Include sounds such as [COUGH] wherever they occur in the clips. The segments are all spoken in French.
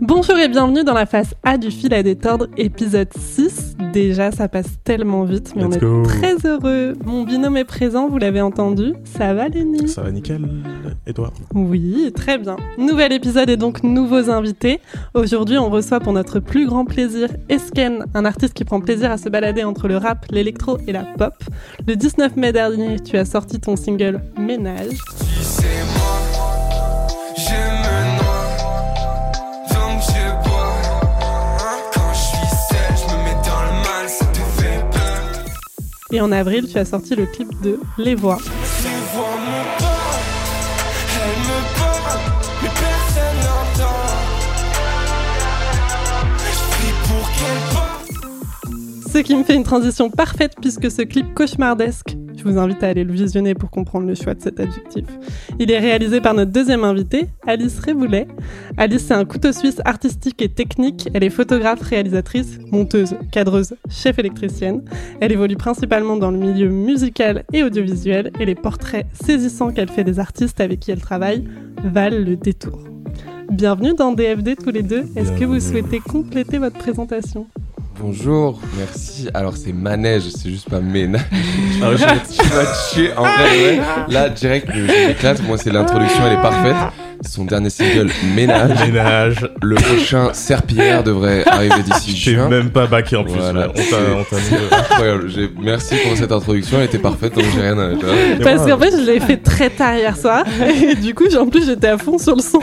Bonjour et bienvenue dans la phase A du fil à détordre, épisode 6. Déjà, ça passe tellement vite, mais Let's on est go. très heureux. Mon binôme est présent, vous l'avez entendu. Ça va, Lenny Ça va nickel. Et toi? Oui, très bien. Nouvel épisode et donc nouveaux invités. Aujourd'hui, on reçoit pour notre plus grand plaisir Esken, un artiste qui prend plaisir à se balader entre le rap, l'électro et la pop. Le 19 mai dernier, tu as sorti ton single Ménage. Et en avril, tu as sorti le clip de Les Voix. Ce qui me fait une transition parfaite puisque ce clip cauchemardesque, je vous invite à aller le visionner pour comprendre le choix de cet adjectif. Il est réalisé par notre deuxième invitée, Alice Révoulet. Alice, c'est un couteau suisse artistique et technique. Elle est photographe, réalisatrice, monteuse, cadreuse, chef électricienne. Elle évolue principalement dans le milieu musical et audiovisuel et les portraits saisissants qu'elle fait des artistes avec qui elle travaille valent le détour. Bienvenue dans DFD tous les deux. Est-ce que vous souhaitez compléter votre présentation? Bonjour, merci. Alors c'est manège, c'est juste pas ménage. Ah tu vas tuer en vrai, ouais. Là, direct, je m'éclate. Moi, c'est l'introduction, elle est parfaite. Son dernier single, Ménage. Ménage. Le prochain, Serpillière, devrait arriver d'ici Je t'ai juin. même pas baqué en plus. Voilà, ouais. On t'a- c'est incroyable. J'ai- Merci pour cette introduction, elle était parfaite, donc j'ai rien à dire. Parce qu'en fait, je l'ai fait très tard hier soir. Et du coup, j'ai- en plus, j'étais à fond sur le son.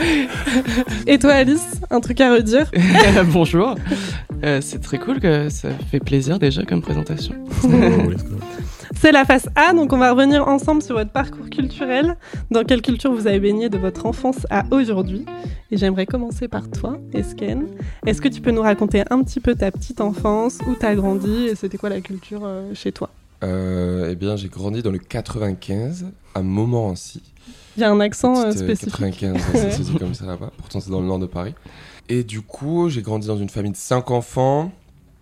Et toi, Alice, un truc à redire? [LAUGHS] Bonjour. Euh, c'est très cool que ça fait plaisir déjà comme présentation. C'est la face A, donc on va revenir ensemble sur votre parcours culturel. Dans quelle culture vous avez baigné de votre enfance à aujourd'hui? Et j'aimerais commencer par toi, Esken. Est-ce que tu peux nous raconter un petit peu ta petite enfance, où t'as grandi et c'était quoi la culture euh, chez toi? Euh, eh bien, j'ai grandi dans le 95, à Montmorency. Il y a un accent Petite, spécifique. 95, ouais, ça se dit comme ça là-bas. Pourtant, c'est dans le nord de Paris. Et du coup, j'ai grandi dans une famille de 5 enfants.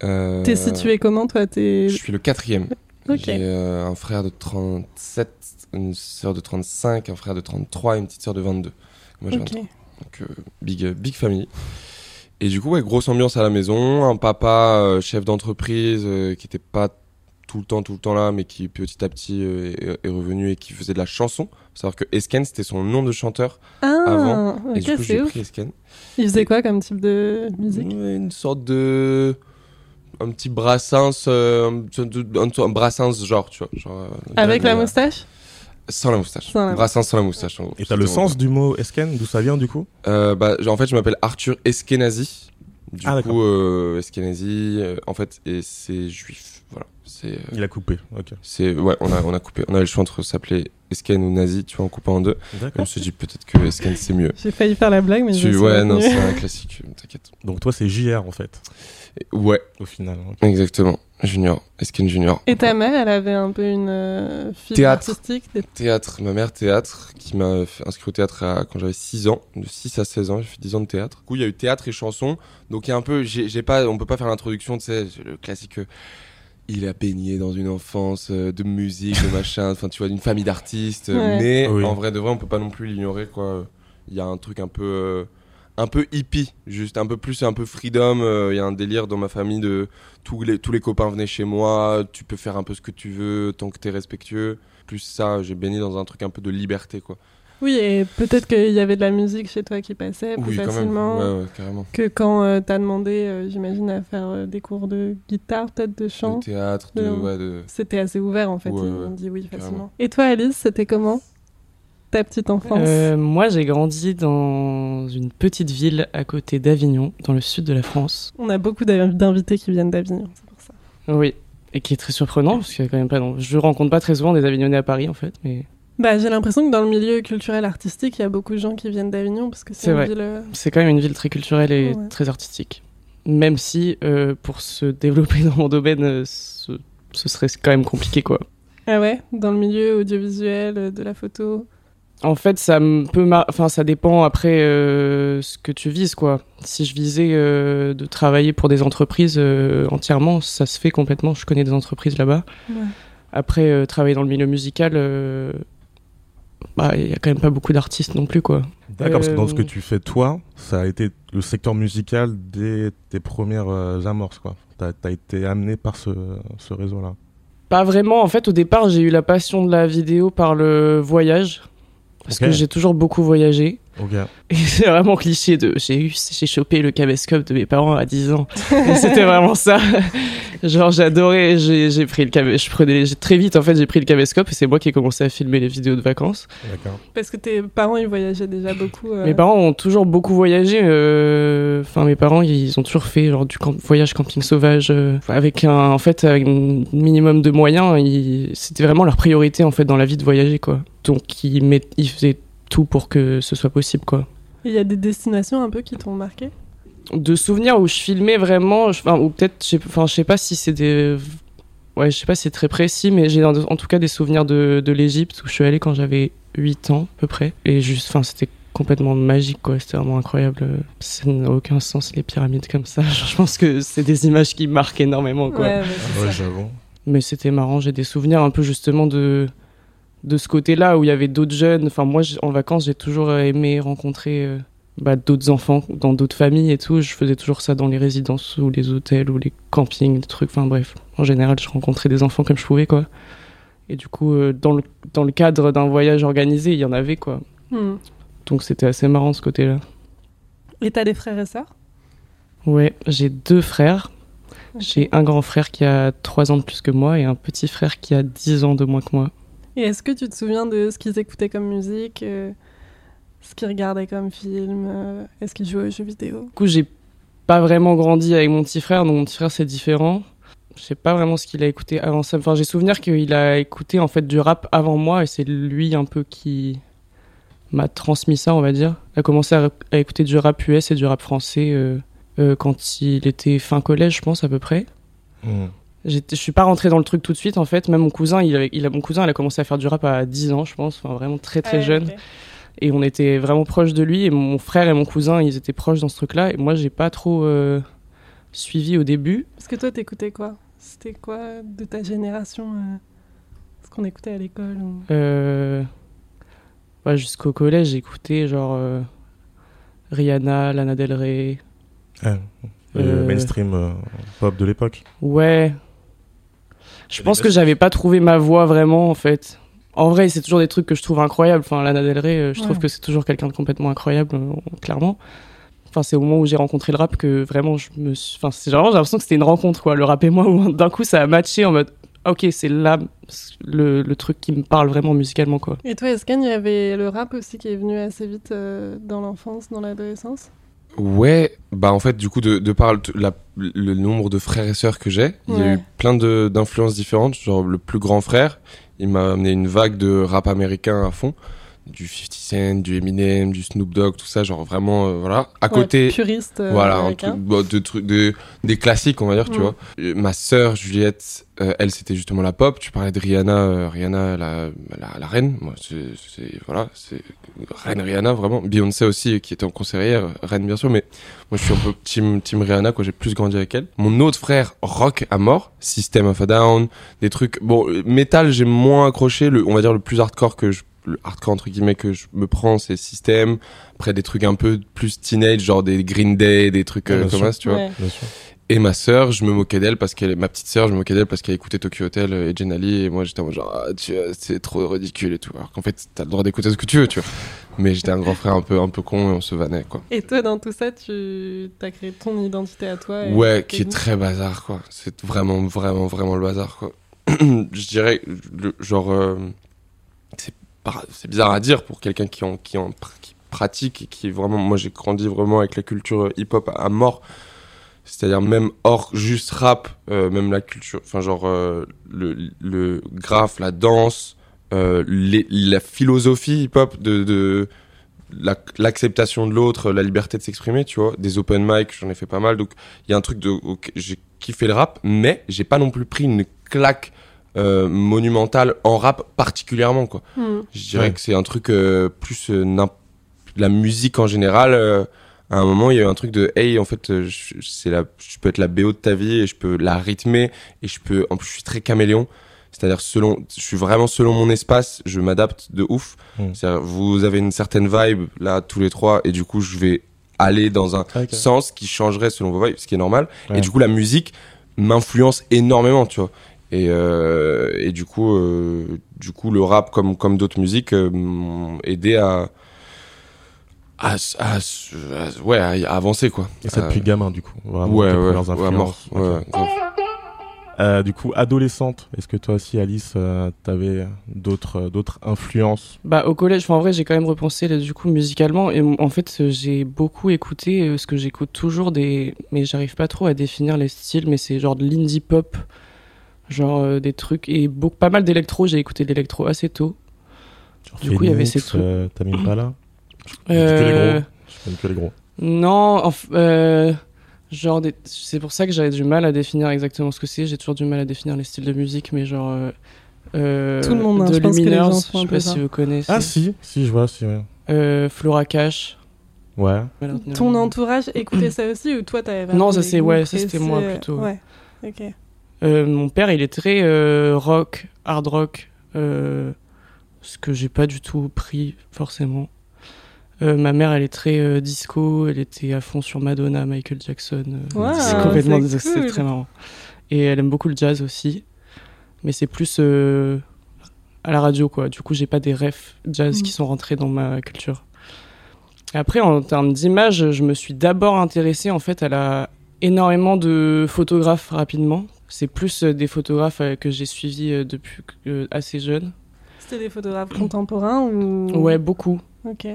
Euh, T'es situé comment, toi? T'es... Je suis le quatrième. J'ai euh, un frère de 37, une sœur de 35, un frère de 33 et une petite sœur de 22. Moi, j'ai Ok. 23. Donc, euh, big, big famille. Et du coup, ouais, grosse ambiance à la maison. Un papa chef d'entreprise qui était pas tout le temps, tout le temps là, mais qui petit à petit euh, est, est revenu et qui faisait de la chanson. Faut savoir que Esken, c'était son nom de chanteur Ah, avant. ok, et du coup, j'ai pris Esken. Il faisait quoi comme type de musique? Une sorte de. Un petit brassens, euh, un, un- brassens genre, tu vois. Genre, euh, Avec la moustache? Sans la moustache. Sans la- Brassens sans la moustache. en gros. Et t'as le sens du mot esken, d'où ça vient du coup? Euh, bah, En fait, je m'appelle Arthur Eskenazi. Du Ah, coup, euh, Eskenazi, euh, en fait, et c'est juif. C'est. euh, Il a coupé. Ok. c'est ouais, on a, on a coupé. On avait le choix entre s'appeler Esken ou Nazi, tu vois, en coupant en deux. D'accord. on se dit peut-être que Esken c'est mieux. J'ai failli faire la blague, mais je Tu, suis ouais, non, c'est un [LAUGHS] classique, t'inquiète. Donc toi, c'est JR en fait, Et- Ouais, au final. exactement. Junior, Esken Junior. Et ta mère, elle avait un peu une euh, Théâtre. artistique des- Théâtre, ma mère théâtre, qui m'a inscrit au théâtre à- quand j'avais 6 ans, de 6 à 16 ans, j'ai fait 10 ans de théâtre. Du coup, il y a eu théâtre et chanson, donc il y a un peu, j'ai j'ai pas, on peut pas faire l'introduction, tu sais, le classique, euh, il a baigné dans une enfance euh, de musique, de machin, enfin tu vois, d'une famille d'artistes, Ouais. mais Oui. en vrai de vrai, on peut pas non plus l'ignorer, quoi. Il y a un truc un peu, euh, un peu hippie, juste un peu plus, un peu freedom, euh, il y a un délire dans ma famille de tous les, tous les copains venaient chez moi, tu peux faire un peu ce que tu veux, tant que t'es respectueux plus ça, j'ai baigné dans un truc un peu de liberté, quoi. Oui, et peut-être qu'il y avait de la musique chez toi qui passait plus oui, facilement Ouais, ouais, carrément. que quand euh, t'as demandé, euh, j'imagine, à faire euh, des cours de guitare, peut-être de chant. De théâtre, de, de- ouais, de... C'était assez ouvert en fait, Ouais, ils ouais, m'ont dit oui carrément. facilement. Et toi, Alice, c'était comment ta petite enfance? Euh, moi, j'ai grandi dans une petite ville à côté d'Avignon, dans le sud de la France. On a beaucoup d'invités qui viennent d'Avignon, c'est pour ça. Oui. Et qui est très surprenant, parce qu'il y a quand même pas. non, Je rencontre pas très souvent des Avignonnais à Paris, en fait, mais Bah, j'ai l'impression que dans le milieu culturel artistique, il y a beaucoup de gens qui viennent d'Avignon parce que c'est une vrai. ville. euh, c'est quand même une ville très culturelle et Ouais. très artistique. Même si, euh, pour se développer [LAUGHS] dans mon domaine, euh, ce, ce serait quand même compliqué, quoi. Ah ouais, dans le milieu audiovisuel, de la photo? En fait, ça peut, enfin, ça dépend après ce que tu vises, quoi. Si je visais de travailler pour des entreprises entièrement, ça se fait complètement. Je connais des entreprises là-bas. Ouais. Après, travailler dans le milieu musical, bah, il y a quand même pas beaucoup d'artistes non plus, quoi. D'accord, parce que dans ce que Euh, tu fais toi, ça a été le secteur musical dès tes premières euh, amorces, quoi. T'as as été amené par ce, ce réseau-là. Pas vraiment. En fait, au départ, j'ai eu la passion de la vidéo par le voyage. Parce que j'ai toujours beaucoup voyagé. Et c'est vraiment cliché de j'ai eu j'ai chopé le caméscope de mes parents à 10 ans. C'était vraiment ça. Genre j'adorais, j'ai j'ai pris le camé, je prenais très vite en fait, j'ai pris le caméscope et c'est moi qui ai commencé à filmer les vidéos de vacances. D'accord. Parce que tes parents, ils voyageaient déjà beaucoup. euh, Mes parents ont toujours beaucoup voyagé euh, enfin mes parents ils ont toujours fait genre du camp- voyage camping sauvage euh, avec un en fait avec un minimum de moyens, ils- c'était vraiment leur priorité en fait dans la vie de voyager quoi. Donc ils met- ils faisaient tout pour que ce soit possible quoi. Il y a des destinations un peu qui t'ont marqué? De souvenirs où je filmais vraiment, je- enfin, ou peut-être, je sais- enfin, je sais pas si c'est des, ouais, je sais pas si c'est très précis, mais j'ai en, en tout cas des souvenirs de, de l'Égypte où je suis allé quand j'avais 8 ans à peu près, et juste, enfin, c'était complètement magique, quoi, c'était vraiment incroyable. Ça n'a aucun sens les pyramides comme ça. [LAUGHS] Je pense que c'est des images qui marquent énormément, quoi. Ouais, Ouais, j'avoue. Mais c'était marrant, j'ai des souvenirs un peu justement de de ce côté-là où il y avait d'autres jeunes. Enfin, moi, en vacances, j'ai toujours aimé rencontrer euh, bah, d'autres enfants dans d'autres familles et tout. Je faisais toujours ça dans les résidences ou les hôtels ou les campings, des trucs. Enfin, bref, en général, je rencontrais des enfants comme je pouvais, quoi. Et du coup, euh, dans, le, dans le cadre d'un voyage organisé, il y en avait, quoi. Hmm. Donc, c'était assez marrant ce côté-là. Et t'as des frères et sœurs? Ouais, j'ai deux frères. J'ai un grand frère qui a 3 ans de plus que moi et un petit frère qui a 10 ans de moins que moi. Et est-ce que tu te souviens de ce qu'ils écoutaient comme musique euh, Ce qu'ils regardaient comme film euh, Est-ce qu'ils jouaient aux jeux vidéo? Du coup, j'ai pas vraiment grandi avec mon petit frère, donc mon petit frère c'est différent. Je sais pas vraiment ce qu'il a écouté avant ça. Enfin, j'ai souvenir qu'il a écouté en fait du rap avant moi et c'est lui un peu qui m'a transmis ça, on va dire. Il a commencé à, à écouter du rap US et du rap français euh, euh, quand il était fin collège, je pense à peu près. Hmm. Je suis pas rentré dans le truc tout de suite en fait. Même mon cousin, il, avait- il a, mon cousin, il a commencé à faire du rap à 10 ans, je pense. Enfin, vraiment très très Ouais, jeune et on était vraiment proches de lui et mon frère et mon cousin ils étaient proches dans ce truc là et moi j'ai pas trop euh, suivi au début Parce que toi, t'écoutais quoi? C'était quoi de ta génération euh, Ce qu'on écoutait à l'école ou- euh, ouais, jusqu'au collège j'écoutais genre euh, Rihanna Lana Del Rey Ouais. Le Euh, mainstream euh, pop de l'époque. ouais je pense que j'avais pas trouvé ma voix vraiment en fait en vrai c'est toujours des trucs que je trouve incroyables enfin Lana Del Rey euh, je trouve que c'est toujours quelqu'un de complètement incroyable euh, clairement Enfin, c'est au moment où j'ai rencontré le rap que vraiment je me suis. Enfin, c'est vraiment, j'ai l'impression que c'était une rencontre, quoi. Le rap et moi, [LAUGHS] où d'un coup, ça a matché en mode, ok, c'est là le, le truc qui me parle vraiment musicalement, quoi. Et toi, Esken, il y avait le rap aussi qui est venu assez vite euh, dans l'enfance, dans l'adolescence? Ouais, bah en fait, du coup, de, de par le, la- le nombre de frères et sœurs que j'ai, il y a eu plein de- d'influences différentes. Genre, le plus grand frère, il m'a amené une vague de rap américain à fond. Du 50 Cent, du Eminem, du Snoop Dogg, tout ça, genre vraiment, euh, voilà. À côté, puriste euh, voilà, un américain. truc, bon, de trucs, de, des classiques, on va dire, tu vois. Ma sœur, Juliette, euh, elle, c'était justement la pop. Tu parlais de Rihanna, euh, Rihanna, la, la, la reine. Moi, c'est, voilà, c'est reine Rihanna, vraiment. Beyoncé aussi, qui était en concert hier, reine bien sûr, mais moi, je suis un peu team, team Rihanna, quoi. J'ai plus grandi avec elle. Mon autre frère, rock à mort, System of a Down, des trucs, bon, metal, j'ai moins accroché. Le, on va dire le plus hardcore que je, le hardcore entre guillemets que je me prends, c'est System. Après, des trucs un peu plus teenage, genre des Green Day, des trucs Ouais, euh, comme ça, tu vois. Ouais. Et ma sœur, je me moquais d'elle parce qu'elle, ma petite sœur, je me moquais d'elle parce qu'elle écoutait Tokyo Hotel et Jenali et moi j'étais en mode genre ah, tu vois, c'est trop ridicule et tout. Alors qu'en fait t'as le droit d'écouter ce que tu veux, tu vois. Mais j'étais un grand frère un peu un peu con et on se vannait quoi. Et toi, dans tout ça, tu as créé ton identité à toi. et Ouais, qui est très bazar quoi. C'est vraiment vraiment vraiment le bazar quoi. [CLEARS THROAT] je dirais le, genre euh, c'est c'est bizarre à dire pour quelqu'un qui qui en pratique et qui est vraiment moi j'ai grandi vraiment avec la culture hip hop à mort. C'est-à-dire même hors juste rap, euh, même la culture, enfin genre euh, le, le graphe, la danse, euh, la philosophie hip-hop de, de la- l'acceptation de l'autre, la liberté de s'exprimer, tu vois, des open mic, j'en ai fait pas mal, donc il y a un truc de, j'ai kiffé le rap, mais j'ai pas non plus pris une claque euh, monumentale en rap particulièrement quoi. Hmm. Je dirais Ouais. que c'est un truc euh, plus euh, la musique en général. euh, à un moment, il y a eu un truc de hey, en fait, c'est la, je peux être la BO de ta vie et je peux la rythmer et je peux. En plus, je suis très caméléon. C'est-à-dire selon, je suis vraiment selon mon espace, je m'adapte de ouf. Mm. C'est-à-dire, vous avez une certaine vibe là tous les trois et du coup je vais aller dans un Ok. sens qui changerait selon vos vibes, ce qui est normal. Ouais. Et du coup la musique m'influence énormément, tu vois. Et, euh, et du coup, euh, du coup le rap comme comme d'autres musiques euh, m'ont aidé à à, à- à- ouais à, avancer quoi. Et ça Euh, depuis gamin, du coup. Vraiment, ouais ouais, ouais, mort, influences. ouais. Euh, du coup, adolescente, est-ce que toi aussi, Alice, euh, t'avais d'autres d'autres influences? Bah, au collège, enfin, en vrai, j'ai quand même repensé là, du coup musicalement. Et en fait, j'ai beaucoup écouté euh, ce que j'écoute toujours des. Mais j'arrive pas trop à définir les styles, mais c'est genre de l'indie pop. Genre euh, des trucs. Et beaucoup, pas mal d'électro. J'ai écouté de l'électro assez tôt. Genre Du coup, il y avait ces trucs. euh, T'as mis pas là? Je connais que les Euh, gros. Je connais que les gros. Non, enf- euh, genre des- c'est pour ça que j'avais du mal à définir exactement ce que c'est. J'ai toujours du mal à définir les styles de musique, mais genre euh, euh, Tout le monde, hein, de je pense que les gens je font un sais peu pas ça. si vous connaissez. Ah si, si, je vois, si, ouais. Euh, Flora Cash. Ouais. Ton entourage écoutait ça aussi ou toi t'avais Non, ça, c'est- ouais, ça, c'était moi, plutôt. Ouais. Ok. Euh, mon père, il est très euh, rock, hard rock, euh, ce que j'ai pas du tout pris forcément. Euh, ma mère, elle est très euh, disco, elle était à fond sur Madonna, Michael Jackson. euh, Wow, c'est complètement, c'est c'est cool. très marrant. Et elle aime beaucoup le jazz aussi, mais c'est plus à la radio quoi. Du coup, j'ai pas des refs jazz Mm. qui sont rentrés dans ma culture. Après, en termes d'image, je me suis d'abord intéressée en fait à la énormément de photographes rapidement. C'est plus euh, des photographes euh, que j'ai suivis euh, depuis assez jeune. C'était des photographes contemporains ou? Ouais, beaucoup. Ok.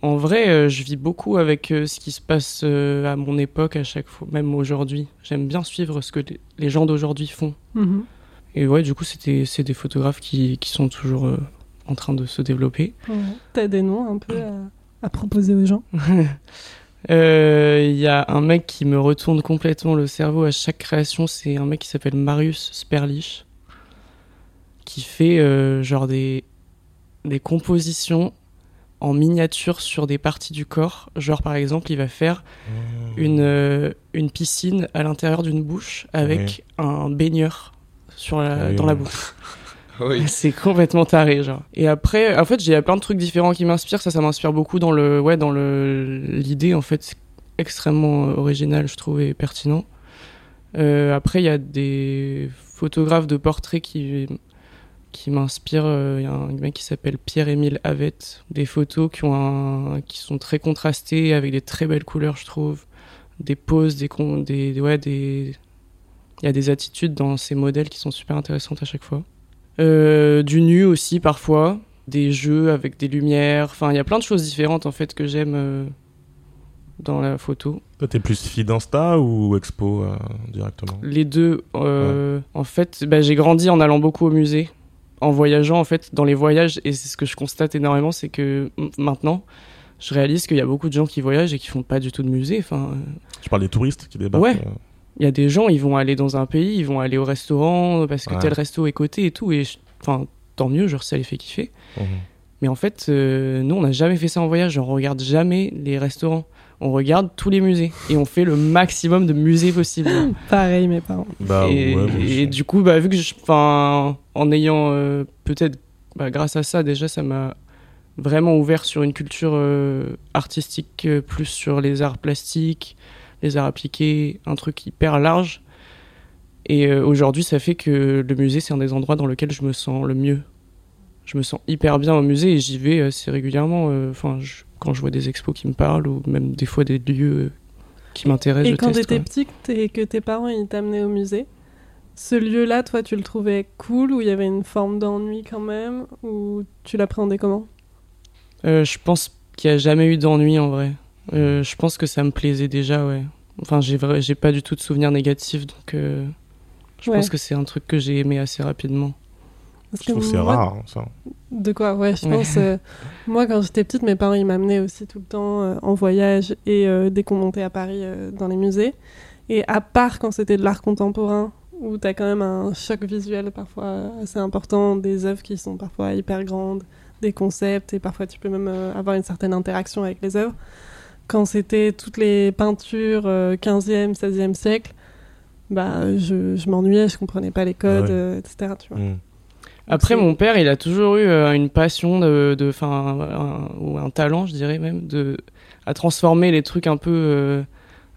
En vrai, je vis beaucoup avec ce qui se passe à mon époque à chaque fois, même aujourd'hui. J'aime bien suivre ce que les- gens d'aujourd'hui font. Mhm. Et ouais, du coup, c'est des photographes qui, qui sont toujours euh, en train de se développer. Ouais. T'as des noms un peu à, à proposer aux gens? [LAUGHS] Euh, Il y a un mec qui me retourne complètement le cerveau à chaque création, c'est un mec qui s'appelle Marius Sperlich, qui fait euh, genre des, des compositions en miniature sur des parties du corps. Genre par exemple, il va faire une, euh, une piscine à l'intérieur d'une bouche avec un baigneur sur la, Ah oui, dans la bouche. [LAUGHS] Oui. C'est complètement taré, genre. Et après, en fait, j'ai plein de trucs différents qui m'inspirent. Ça, ça m'inspire beaucoup dans le, ouais, dans le, l'idée, en fait, extrêmement euh, original, je trouve, et pertinent. Euh, après, il y a des photographes de portraits qui, qui m'inspirent. Euh, Il y a un mec qui s'appelle Pierre-Émile Avette. Des photos qui ont un, qui sont très contrastées, avec des très belles couleurs, je trouve. Des poses, des, des, ouais, des, il y a des attitudes dans ces modèles qui sont super intéressantes à chaque fois. Euh, du nu aussi parfois, des jeux avec des lumières, enfin il y a plein de choses différentes en fait que j'aime euh, dans la photo. Toi, t'es plus fille d'Insta ou expo euh, directement? Les deux, en fait, bah, j'ai grandi en allant beaucoup au musée, en voyageant en fait dans les voyages et c'est ce que je constate énormément, c'est que maintenant je réalise qu'il y a beaucoup de gens qui voyagent et qui font pas du tout de musée. Enfin, Je parle des touristes qui débarquent. Ouais. Il y a des gens, ils vont aller dans un pays, ils vont aller au restaurant parce que Ouais. tel resto est coté et tout. Et enfin, tant mieux, genre ça les fait kiffer. mhm. Mais en fait, euh, nous, on n'a jamais fait ça en voyage. On regarde jamais les restaurants. On regarde tous les musées et on fait le maximum de musées possible. [LAUGHS] Pareil, mes parents. Bah et, ouais, du coup, bah, vu que, enfin, en ayant euh, peut-être, bah, grâce à ça, déjà, ça m'a vraiment ouvert sur une culture euh, artistique euh, plus sur les arts plastiques, les arts appliqués, un truc hyper large. Et euh, aujourd'hui, ça fait que le musée, c'est un des endroits dans lequel je me sens le mieux. Je me sens hyper bien au musée et j'y vais assez régulièrement. euh, Enfin, quand je vois des expos qui me parlent ou même des fois des lieux euh, qui m'intéressent, Et je quand teste. t'étais quoi. petit, que, t'es- que tes parents ils t'amenaient au musée, ce lieu-là, toi, tu le trouvais cool ou il y avait une forme d'ennui quand même Ou tu l'appréhendais comment? Euh, je pense qu'il n'y a jamais eu d'ennui en vrai. Euh, je pense que ça me plaisait déjà, ouais. Enfin, j'ai pas du tout de souvenirs négatifs, donc euh, je Ouais. pense que c'est un truc que j'ai aimé assez rapidement. Parce Je trouve que c'est rare, hein, ça. De quoi Ouais, je Ouais. pense. euh, [LAUGHS] moi, quand j'étais petite, mes parents ils m'amenaient aussi tout le temps euh, en voyage et euh, dès qu'on montait à Paris euh, dans les musées. Et à part quand c'était de l'art contemporain, où t'as quand même un choc visuel parfois assez important, des œuvres qui sont parfois hyper grandes, des concepts, et parfois tu peux même euh, avoir une certaine interaction avec les œuvres. Quand c'était toutes les peintures euh, 15e, 16e siècle, bah, je, je m'ennuyais, je comprenais pas les codes, Ouais. euh, etc. Tu vois. Mm. Après, mon père, il a toujours eu euh, une passion de, de, un- ou un talent, je dirais même, de à transformer les trucs un peu euh,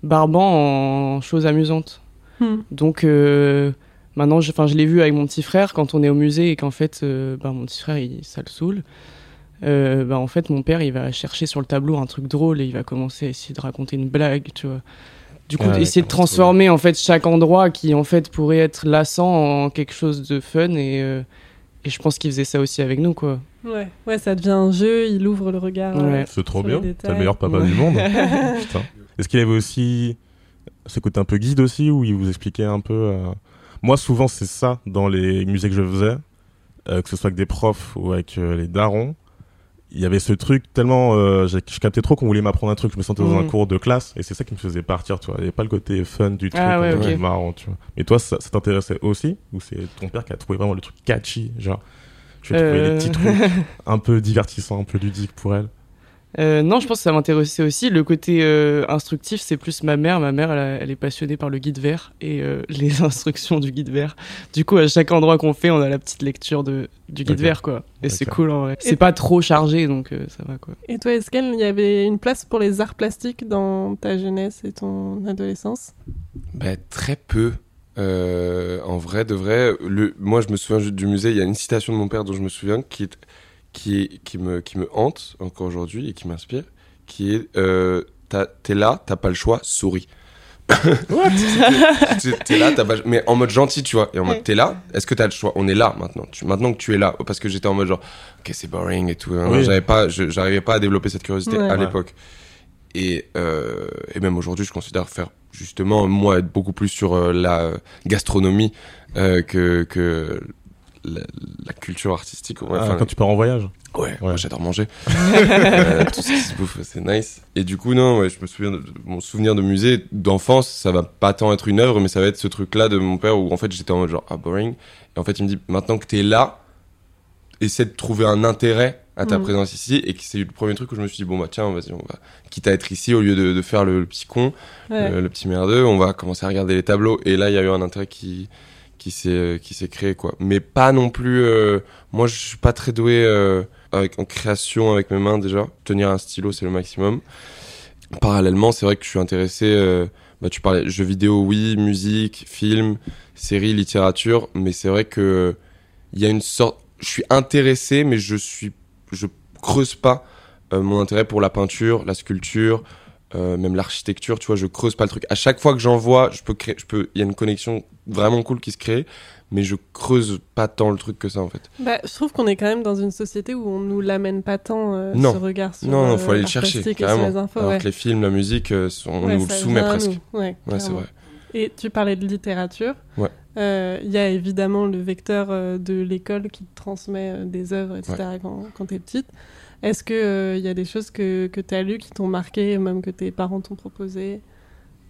barbants en choses amusantes. Hmm. Donc euh, maintenant, je, enfin, je l'ai vu avec mon petit frère quand on est au musée et qu'en fait, euh, bah, mon petit frère, il, ça le saoule. Euh, bah, en fait, mon père, il va chercher sur le tableau un truc drôle et il va commencer à essayer de raconter une blague, tu vois. Du coup, Ah, essayer de transformer en fait chaque endroit qui en fait pourrait être lassant en quelque chose de fun et, euh, et je pense qu'il faisait ça aussi avec nous, quoi. Ouais. ouais, ça devient un jeu, il ouvre le regard. euh, Ouais. C'est trop bien. C'est le meilleur papa Ouais. du [LAUGHS] monde. [LAUGHS] Putain. Est-ce qu'il avait aussi ce côté un peu guide aussi où il vous expliquait un peu. euh, Moi, souvent, c'est ça dans les musées que je faisais, euh, que ce soit avec des profs ou avec euh, les darons. Il y avait ce truc tellement. euh, je captais trop qu'on voulait m'apprendre un truc. Je me sentais dans un Mhm. cours de classe et c'est ça qui me faisait partir. Tu vois, il n'y avait pas le côté fun du truc, Ah ouais, marrant. Tu vois. Mais toi, ça, ça t'intéressait aussi ou c'est ton père qui a trouvé vraiment le truc catchy, genre. Tu as trouvé Euh, petits trucs [LAUGHS] un peu divertissants, un peu ludiques pour elle? Euh, non, je pense que ça m'intéressait aussi. Le côté euh, instructif, c'est plus ma mère. Ma mère, elle, a- elle est passionnée par le guide vert et euh, [LAUGHS] les instructions du guide vert. Du coup, à chaque endroit qu'on fait, on a la petite lecture de, du guide vert, quoi. Et c'est cool, en vrai. C'est pas trop chargé, donc euh, ça va, quoi. Et toi, est-ce qu'il y avait une place pour les arts plastiques dans ta jeunesse et ton adolescence? Ben, très peu. Euh, en vrai, de vrai, le, moi je me souviens juste du musée, il y a une citation de mon père dont je me souviens qui, est, qui, est, qui, me, qui me hante encore aujourd'hui et qui m'inspire, qui est euh, T'es là, t'as pas le choix, souris. [LAUGHS] T'es- T'es là, t'as pas, mais en mode gentil, tu vois. Et en mode, Ouais. t'es là, est-ce que t'as le choix? On est là maintenant. Tu, maintenant que tu es là, parce que j'étais en mode genre, ok, c'est boring et tout. hein. Oui. J'avais pas, je- j'arrivais pas à développer cette curiosité Ouais. à Ouais. l'époque. Et, euh, et même aujourd'hui, je considère faire justement, moi, être beaucoup plus sur euh, la gastronomie euh, que, que la, la culture artistique. Ouais, Ah, quand tu pars en voyage. Ouais, moi, j'adore manger. [LAUGHS] Euh, tout ce qui se bouffe, c'est nice. Et du coup, non, ouais, je me souviens de mon souvenir de musée d'enfance, ça va pas tant être une œuvre, mais ça va être ce truc-là de mon père où en fait j'étais en mode genre ah boring. Et en fait, il me dit maintenant que t'es là, essaie de trouver un intérêt à ta Mhm. présence ici. Et que c'est le premier truc où je me suis dit bon bah tiens, vas-y, on va quitte à être ici au lieu de, de faire le, le petit con, Ouais. le, le petit merdeux, on va commencer à regarder les tableaux. Et là, il y a eu un intérêt qui qui s'est qui s'est créé quoi. Mais pas non plus. euh, moi, je suis pas très doué euh, avec en création avec mes mains déjà. Tenir un stylo, c'est le maximum. Parallèlement, c'est vrai que je suis intéressé. euh, bah, tu parlais jeux vidéo, oui, musique, film, série, littérature, mais c'est vrai que il y a une sorte. Je suis intéressé, mais je suis, je creuse pas euh, mon intérêt pour la peinture, la sculpture, euh, même l'architecture. Tu vois, je creuse pas le truc. À chaque fois que j'en vois, je peux créer, je peux. Il y a une connexion vraiment cool qui se crée, mais je creuse pas tant le truc que ça en fait. Bah, je trouve qu'on est quand même dans une société où on nous l'amène pas tant euh, Non. ce regard sur non, non, euh, faut aller le chercher carrément. les infos, Alors ouais. que les films, la musique, euh, sont- on Ouais, nous le soumet presque. Ouais, Ouais, c'est vrai. Et tu parlais de littérature. Ouais. Euh, Il y a évidemment le vecteur de l'école qui te transmet des œuvres, etc. quand, quand tu es petite. Est-ce qu'il il y a des choses que, que tu as lues qui t'ont marqué, même que tes parents t'ont proposé?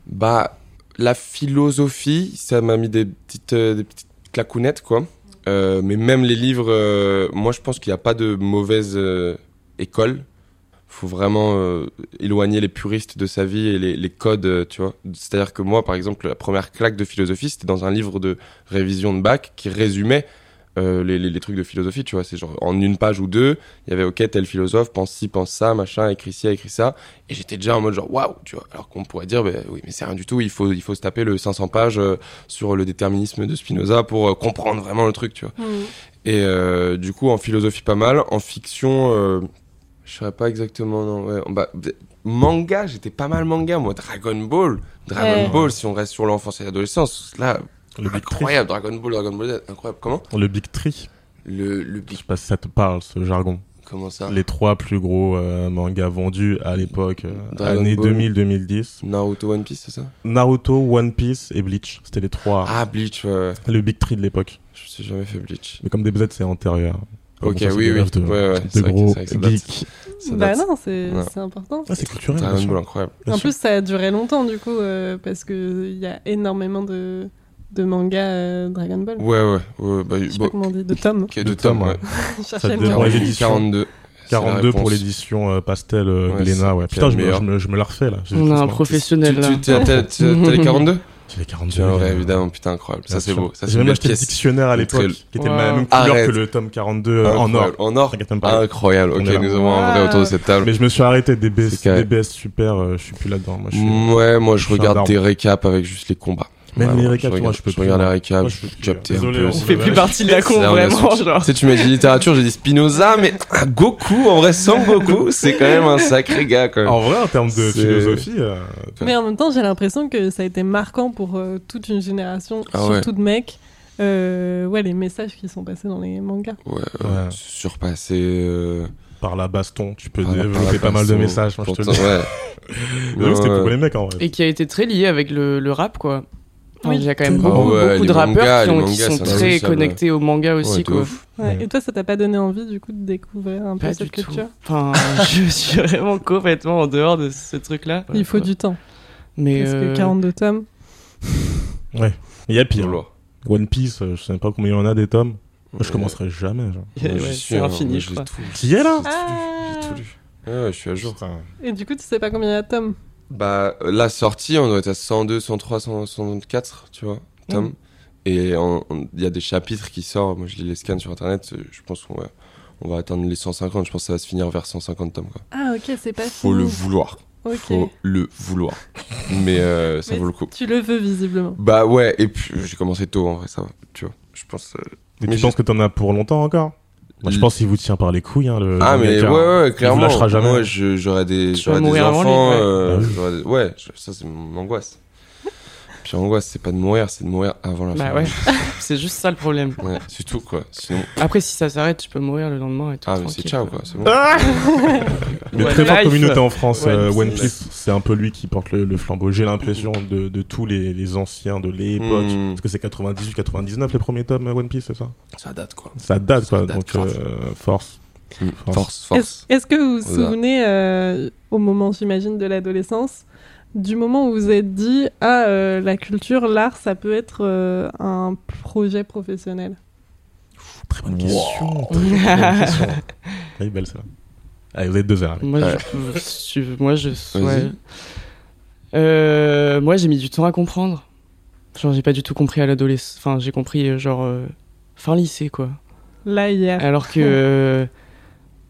Bah, la philosophie, ça m'a mis des petites, euh, des petites clacounettes, quoi. Euh, mais même les livres, euh, moi je pense qu'il n'y a pas de mauvaise euh, école. faut vraiment euh, éloigner les puristes de sa vie et les, les codes, euh, tu vois. C'est-à-dire que moi, par exemple, la première claque de philosophie, c'était dans un livre de révision de bac qui résumait euh, les, les, les trucs de philosophie, tu vois. C'est genre en une page ou deux, il y avait, ok, tel philosophe pense ci, pense ça, machin, écrit ci, écrit ça. Et j'étais déjà en mode genre, waouh, tu vois. Alors qu'on pourrait dire, ben oui, mais c'est rien du tout, il faut, il faut se taper le 500 pages euh, sur le déterminisme de Spinoza pour euh, comprendre vraiment le truc, tu vois. Et euh, du coup, en philosophie, pas mal. En fiction, je saurais pas exactement. Non, ouais. Bah, manga, j'étais pas mal manga, moi. Dragon Ball. Dragon Ouais. Ball, si on reste sur l'enfance et l'adolescence, là, Le Big Tree. incroyable. Dragon Ball, Dragon Ball Z, incroyable. Comment Le Big Tree. Le, le Je big. sais pas si ça te parle, ce jargon. Comment ça Les trois plus gros euh, mangas vendus à l'époque, euh, Dragon années Ball. 2000-2010. Naruto One Piece, c'est ça Naruto, One Piece et Bleach. C'était les trois. Ah, Bleach, ouais. Le Big Tree de l'époque. Je me suis jamais fait Bleach. Mais comme DBZ, c'est antérieur. Ok, ça, c'est oui, oui. De, Ouais, ouais, de c'est gros c'est geeks. Bah non, c'est c'est important. Ah, c'est culturel. Ball, incroyable. En plus, ça a duré longtemps, du coup, euh, parce qu'il y a énormément de, de mangas euh, Dragon Ball. Ouais, ouais. ouais bah, Je sais bon, pas comment on dit, de tomes. de De tomes, ouais. [LAUGHS] Ça dépend mot. les 42. éditions. 42. C'est la 42 pour l'édition euh, pastel euh, Ouais, Glénat, ouais. Putain, je me, je, me, je me la refais là. J'ai On a un professionnel Tu- là. tu- T'as t'as- t'as les 42 J'avais 42. Tu vois, ouais, évidemment, putain, incroyable. Ça, c'est beau. Ça, c'est J'ai même acheté le dictionnaire à Très- l'époque, qui était la Wow. même couleur Arrête. que le tome 42 euh, en or. Incroyable. En or. T'inquiète même pas. Incroyable. Ok, nous avons un vrai autour de cette table. Mais je me suis arrêté des BS, C'est carré. des BS super, euh, je suis plus là-dedans. Ouais, moi, je regarde des récaps avec juste les combats. Même Vraiment, les récaps, je regarde- je peux Je plus, regarde les moi. récaps, Moi, je peux plus. capter un Désolé, peu. on fait plus partie de la un vraiment. Tu Genre. sais, tu m'as dit littérature, j'ai dit Spinoza, mais ah, Goku, en vrai, Son Goku, [LAUGHS] c'est quand même un sacré gars, quand même. En vrai, en termes de philosophie, euh, Mais en même temps, j'ai l'impression que ça a été marquant pour euh, toute une génération, Ah ouais. surtout de mecs. Euh, ouais, les messages qui sont passés dans les mangas. Ouais, Ouais. euh, par la baston, tu peux la- développer la pas mal de messages, moi, je te le dis. ouais. [LAUGHS] C'était Ouais. pour les mecs, en vrai. Et qui a été très lié avec le, le rap, quoi. Oui. Il y a quand même beaucoup, ouais, de rappeurs mangas, qui, sont très connectés au manga aussi, Ouais, quoi. Ouais. Ouais. Et toi, ça t'a pas donné envie du coup de découvrir un peu Pas cette du tout. culture Enfin, [LAUGHS] je suis vraiment complètement en dehors de ce truc-là. Il faut du temps. Mais Parce euh, que 42 tomes. Il y a pire. One Piece, euh, je sais pas combien il y en a des tomes. Moi, je Ouais. commencerai jamais. Ouais, Moi, j'y c'est suis, hein. infini, je crois. Qui est là J'ai tout lu, j'ai tout lu. Ouais, ouais, je suis à jour. Et du coup, tu sais pas combien il y a de tomes Bah, la sortie, on doit être à 102, 103, 104, tu vois, tomes. Et on- on- il y a des chapitres qui sortent. Moi, je lis les scans sur internet. euh, Je pense qu'on va, on va atteindre les 150. Je pense que ça va se finir vers 150 tomes, quoi. Ah, ok, c'est pas Faut fini. le vouloir. Ok. Faut le vouloir. Mais euh, ça Mais vaut le coup. Tu le veux visiblement. Bah ouais, et puis j'ai commencé tôt en vrai, ça va. Tu vois, je pense. euh, Et Mais tu penses que t'en as pour longtemps encore? Moi, je Il- pense qu'il vous tient par les couilles, hein, le. Ah le mais ouais, hein. ouais, clairement. lâchera jamais. Moi, je- j'aurais des, j'aurais des mourir avant lui, enfants. ouais. euh, Ah des- ouais, ça c'est mon angoisse. Puis l'angoisse, c'est pas de mourir, c'est de mourir avant la Bah fin. ouais, [LAUGHS] c'est juste ça le problème. Ouais, c'est tout quoi. Sinon, Après, si ça s'arrête, tu peux mourir le lendemain et tout. ah mais c'est ciao quoi, c'est bon. [LAUGHS] Mais One très forte communauté en France, One euh, Piece. One Piece, c'est un peu lui qui porte le, le flambeau. J'ai l'impression de, de tous les, les anciens de l'époque. Hmm. Parce que c'est 98-99 les premiers tomes One Piece, c'est ça? Ça date quoi. Ça date quoi, Ça date donc euh, force. Mm. Force. Force, Est-ce force. est-ce que vous vous souvenez, euh, au moment, j'imagine, de l'adolescence, du moment où vous êtes dit Ah, euh, la culture, l'art, ça peut être euh, un projet professionnel Très bonne question. Très bonne question. [LAUGHS] Elle est belle ça. Allez, vous êtes deux heures. Moi, Ouais. je, moi, ouais. Euh, moi, j'ai mis du temps à comprendre. Genre, j'ai pas du tout compris à l'adolescence. Enfin, j'ai compris, genre, euh, fin lycée, quoi. Là, hier. Alors que euh,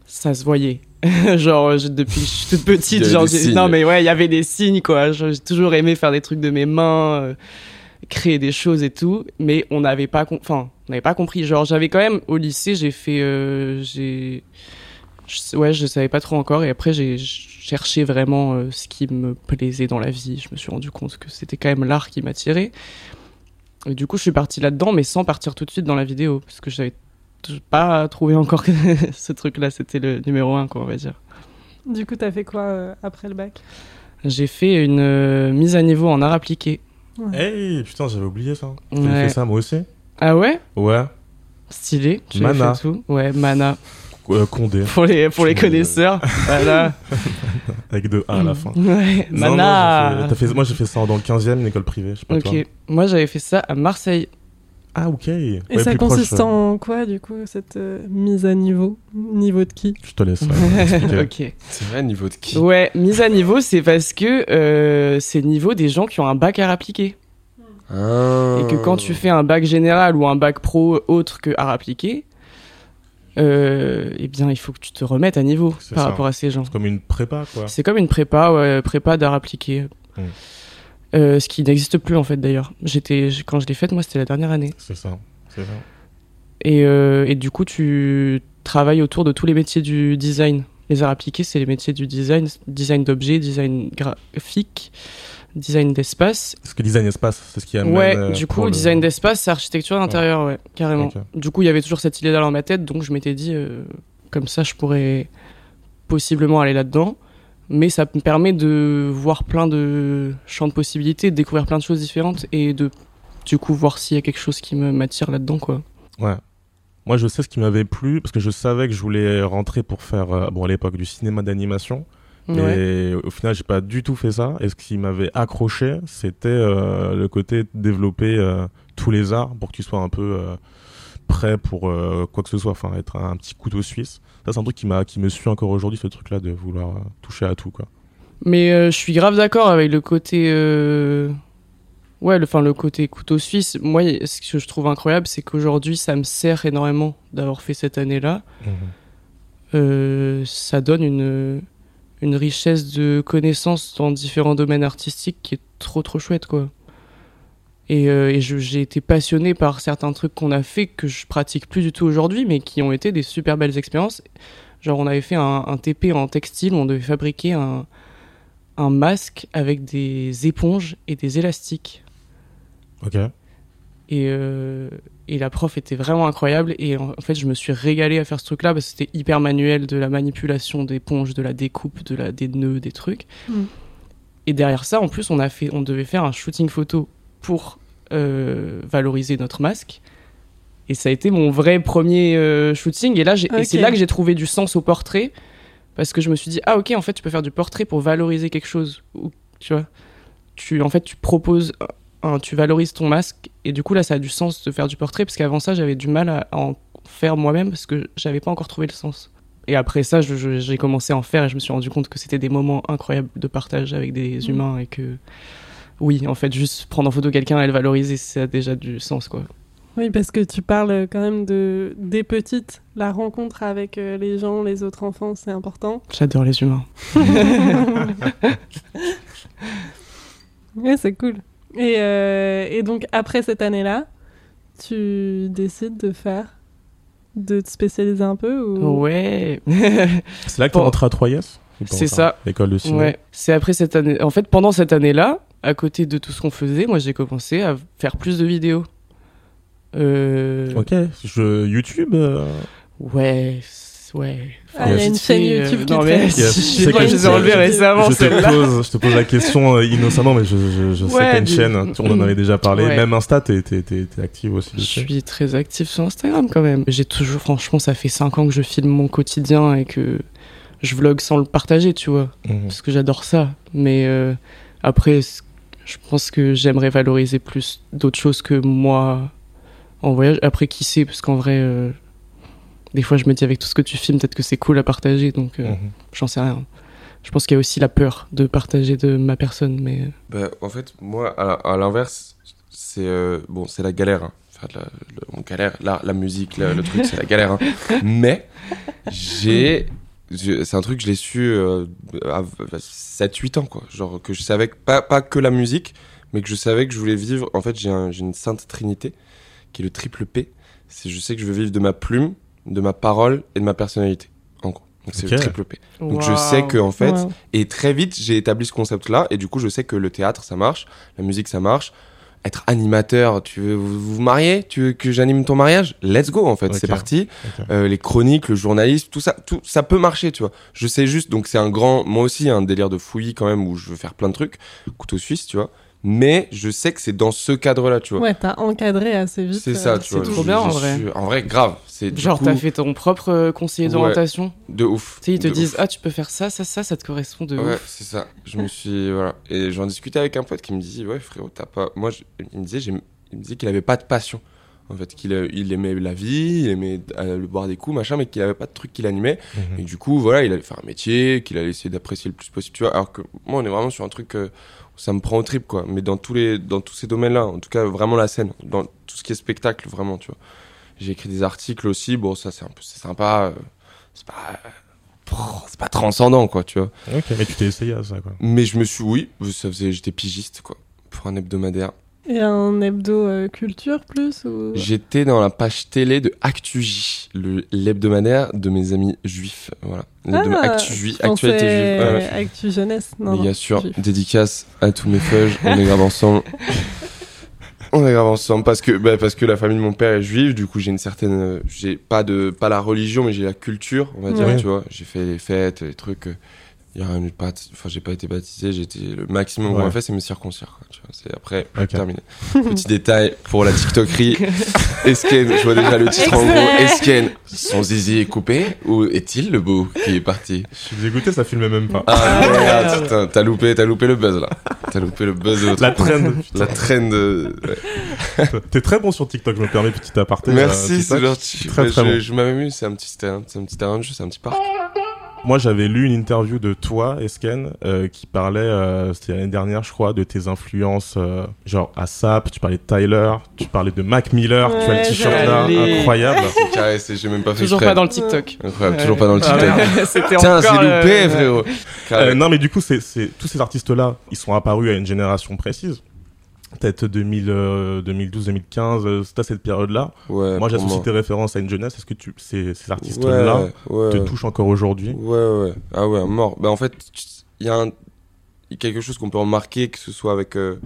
ça se voyait. [LAUGHS] genre, je- depuis que je suis toute petite, genre, non, mais ouais, il y avait des signes, quoi. J'ai toujours aimé faire des trucs de mes mains, euh, créer des choses et tout. Mais on n'avait pas, enfin, on n'avait pas compris. Genre, j'avais quand même, au lycée, j'ai fait, euh, j'ai, je- ouais, je savais pas trop encore. Et après, j'ai cherché vraiment euh, ce qui me plaisait dans la vie. Je me suis rendu compte que c'était quand même l'art qui m'attirait. Et du coup, je suis parti là-dedans, mais sans partir tout de suite dans la vidéo, parce que j'avais pas trouvé encore que [LAUGHS] ce truc-là, c'était le numéro un, quoi, on va dire. Du coup, t'as fait quoi euh, après le bac? J'ai fait une euh, mise à niveau en art appliqué. Hey, putain, j'avais oublié ça. J'ai Ouais. fait ça moi aussi? Ah ouais? Ouais. Stylé. Tu Mana. as fait tout Ouais, Mana. Euh, Condé. [LAUGHS] Pour les, pour les connaisseurs. [LAUGHS] voilà. Avec deux A à la fin. Ouais, Non, non, Mana. j'ai fait- t'as fait- moi j'ai fait ça dans le 15ème, une école privée, je sais pas toi. Ok. Moi, j'avais fait ça à Marseille. Ah ok. Et Ouais, ça proche, consiste euh, en quoi, du coup, cette euh, mise à niveau Niveau de qui? Je te laisse. ouais, [LAUGHS] ok. C'est vrai, niveau de qui? Ouais, mise à niveau, c'est parce que euh, c'est niveau des gens qui ont un bac art appliqué. Ah. Et que quand tu fais un bac général ou un bac pro autre que art appliqué, euh, eh bien, il faut que tu te remettes à niveau C'est par ça. rapport à ces gens. C'est comme une prépa quoi. C'est comme une prépa, ouais, prépa d'art appliqué. Mm. Euh, ce qui n'existe plus en fait d'ailleurs. J'étais quand je l'ai faite, moi, c'était la dernière année. C'est ça. C'est ça. Et, euh, et du coup, tu travailles autour de tous les métiers du design. Les arts appliqués, c'est les métiers du design, design d'objets, design graphique, design d'espace. Parce que design espace, c'est ce qui amène. Ouais, euh, du coup, le- design d'espace, c'est architecture d'intérieur, ouais, carrément. Ok. Du coup, il y avait toujours cette idée-là dans ma tête, donc je m'étais dit, comme ça, je pourrais possiblement aller là-dedans. Mais ça me permet de voir plein de champs de possibilités, de découvrir plein de choses différentes et de, du coup, voir s'il y a quelque chose qui me m'attire là-dedans, quoi. Ouais. Moi, je sais ce qui m'avait plu parce que je savais que je voulais rentrer pour faire, euh, bon, à l'époque, du cinéma d'animation. Ouais. Et au final, j'ai pas du tout fait ça. Et ce qui m'avait accroché, c'était euh, le côté de développer euh, tous les arts pour que tu sois un peu prêt pour euh, quoi que ce soit. Enfin, être un, petit couteau suisse. Ça, c'est un truc qui m'a, qui me suit encore aujourd'hui, ce truc-là de vouloir euh, toucher à tout, quoi. Mais euh, je suis grave d'accord avec le côté euh, Ouais, le, enfin, le côté couteau suisse, moi, ce que je trouve incroyable, c'est qu'aujourd'hui, ça me sert énormément d'avoir fait cette année-là. Mhm. Ça donne une, une richesse de connaissances dans différents domaines artistiques qui est trop, trop chouette, quoi. Et, euh, et j'ai été passionné par certains trucs qu'on a fait que je pratique plus du tout aujourd'hui, mais qui ont été des super belles expériences. Genre, on avait fait un, un TP en textile où on devait fabriquer un, un masque avec des éponges et des élastiques. Ok. Et, euh, et la prof était vraiment incroyable. Et en, en fait, je me suis régalé à faire ce truc-là parce que c'était hyper manuel de la manipulation d'éponges, de la découpe, de la, des nœuds, des trucs. Mm. Et derrière ça, en plus, on, a fait, on devait faire un shooting photo pour euh, valoriser notre masque. Et ça a été mon vrai premier euh, shooting. Et là, et c'est là que j'ai trouvé du sens au portrait. Parce que je me suis dit, ah ok, en fait, tu peux faire du portrait pour valoriser quelque chose. Ou, tu vois, tu, en fait, tu proposes, tu valorises ton masque. Et du coup, là, ça a du sens de faire du portrait. Parce qu'avant ça, j'avais du mal à, à en faire moi-même parce que j'avais pas encore trouvé le sens. Et après ça, j'ai commencé à en faire et je me suis rendu compte que c'était des moments incroyables de partage avec des Mm. humains et que, oui, en fait, juste prendre en photo quelqu'un et le valoriser, ça a déjà du sens, quoi. Oui, parce que tu parles quand même de des petites. La rencontre avec euh, les gens, les autres enfants, c'est important. J'adore les humains. [LAUGHS] Ouais, c'est cool. Et, euh, et donc, après cette année-là, tu décides de faire, de te spécialiser un peu ou... Ouais. C'est là que tu Bon. rentres à 3S C'est ça. L'école de cinéma. Ouais, c'est après cette année. En fait, pendant cette année-là, à côté de tout ce qu'on faisait, moi j'ai commencé à faire plus de vidéos. Euh... Ok. Je, YouTube. euh, Ouais, ouais. Ah, il y a une chaîne fait, YouTube qui non, mais [LAUGHS] Yes. je sais pas, que- je les ai récemment, je, te pose, je te pose la question euh, innocemment, mais je, je, je sais Ouais, qu'il y a une du- chaîne. On en avait déjà parlé. Ouais. Même Insta, t'es t'es- t'es- t'es active aussi. Je suis très actif sur Instagram quand même. J'ai toujours, franchement, ça fait 5 ans que je filme mon quotidien et que je vlog sans le partager, tu vois. Mhm. parce que j'adore ça. Mais euh, après, je pense que j'aimerais valoriser plus d'autres choses que moi en voyage. Après, qui sait, parce qu'en vrai, euh, des fois, je me dis avec tout ce que tu filmes, peut-être que c'est cool à partager, donc euh, Mhm. j'en sais rien. Je pense qu'il y a aussi la peur de partager de ma personne, mais euh, Bah, en fait, moi, à, à l'inverse, c'est euh, bon, c'est la galère. hein. De la, le- on galère, la, la musique, la- le truc, c'est la galère. hein. [LAUGHS] Mais j'ai, c'est un truc que je l'ai su euh, à 7-8 ans, quoi. Genre que je savais que pas, pas que la musique, mais que je savais que je voulais vivre. En fait, j'ai un- j'ai une sainte trinité qui est le triple P. C'est je sais que je veux vivre de ma plume, de ma parole et de ma personnalité. En gros. Donc c'est le triple P. Donc je sais que en fait, Wow. et très vite, j'ai établi ce concept-là, et du coup, je sais que le théâtre, ça marche, la musique, ça marche. Être animateur, tu veux vous, vous marier Tu veux que j'anime ton mariage? Let's go, en fait, c'est parti. Euh, les chroniques, le journalisme, tout ça, tout ça peut marcher, tu vois. Je sais juste, donc c'est un grand, moi aussi, un délire de fouillis quand même, où je veux faire plein de trucs, couteau suisse, tu vois. Mais je sais que c'est dans ce cadre-là, tu vois. Ouais, t'as encadré assez vite. C'est euh, ça, tu c'est vois. trop Je- bien, en vrai. suis- En vrai, grave. C'est genre, coup, t'as fait ton propre euh, conseiller Ouais. d'orientation. de ouf. Tu sais, ils te disent, ouf. ah, tu peux faire ça, ça, ça, ça te correspond de Ouais, ouf. c'est ça. Je me suis [LAUGHS] voilà et j'en discutais avec un pote qui me dit ouais frérot t'as pas moi je- il me disait j'ai- il me disait qu'il avait pas de passion en fait qu'il euh, il aimait la vie il aimait euh, le boire des coups machin mais qu'il avait pas de truc qui l'animait Mhm. et du coup voilà il allait faire un métier qu'il allait essayer d'apprécier le plus possible tu vois alors que moi on est vraiment sur un truc euh, ça me prend au trip quoi mais dans tous les dans tous ces domaines là en tout cas vraiment la scène dans tout ce qui est spectacle vraiment tu vois j'ai écrit des articles aussi bon ça c'est un peu c'est sympa euh, c'est pas c'est pas transcendant quoi tu vois Ok, mais tu t'es essayé à ça, quoi. mais je me suis, oui, ça faisait, j'étais pigiste, quoi, pour un hebdomadaire. Et un hebdo euh, culture plus ou... J'étais dans la page télé de ActuJ, le l'hebdomadaire de mes amis juifs, voilà. Ah, ActuJ, je pensais actualité juive. Ouais, ouais. Actu jeunesse. Non, bien sûr, juif. dédicace à tous mes feuges, [LAUGHS] on est grave ensemble. On est grave ensemble parce que, bah, parce que la famille de mon père est juive, du coup j'ai une certaine, euh, j'ai pas de, pas la religion, mais j'ai la culture, on va dire, Ouais. tu vois. J'ai fait les fêtes, les trucs. Euh, Il y a rien eu de pas, enfin j'ai pas été baptisé, j'ai été le maximum qu'on Ouais. m'a fait, c'est me circoncire. quoi, tu vois. C'est après terminé. [LAUGHS] Petit détail pour la TikTokerie. [LAUGHS] Esken, je vois déjà le titre en gros. Esken, son zizi est coupé ou est-il le beau qui est parti? Je suis dégoûté, ça filmait même pas. Ah merde, putain, t'as loupé, t'as loupé le buzz là. T'as loupé le buzz de l'autre. La trend. La trend. de- ouais. T'es très bon sur TikTok, je me permets petit aparté. Merci, euh, c'est gentil. Très, très je bon. je m'amuse, c'est un petit terrain, c'est un petit terrain de jeu, c'est un petit parc. Moi j'avais lu une interview de toi, Esken, euh, qui parlait, euh, c'était l'année dernière je crois, de tes influences, euh, genre ASAP, tu parlais de Tyler, tu parlais de Mac Miller, tu as le t-shirt là, incroyable. [LAUGHS] C'est carré, j'ai même pas fait Toujours pas dans le TikTok. Incroyable, toujours pas dans le Ah TikTok. [LAUGHS] Tiens, c'est loupé, euh, frérot. Euh, non mais du coup, c'est, c'est, tous ces artistes-là, ils sont apparus à une génération précise. Peut-être 2000, euh, 2012, 2015, euh, c'est à cette période-là. Ouais, moi, j'associe tes références à une jeunesse. Est-ce que tu, ces, ces artistes-là ouais, te touchent encore aujourd'hui? Ouais, ouais. Ah ouais, mort. Bah en fait, il y a un... quelque chose qu'on peut remarquer, que ce soit avec euh,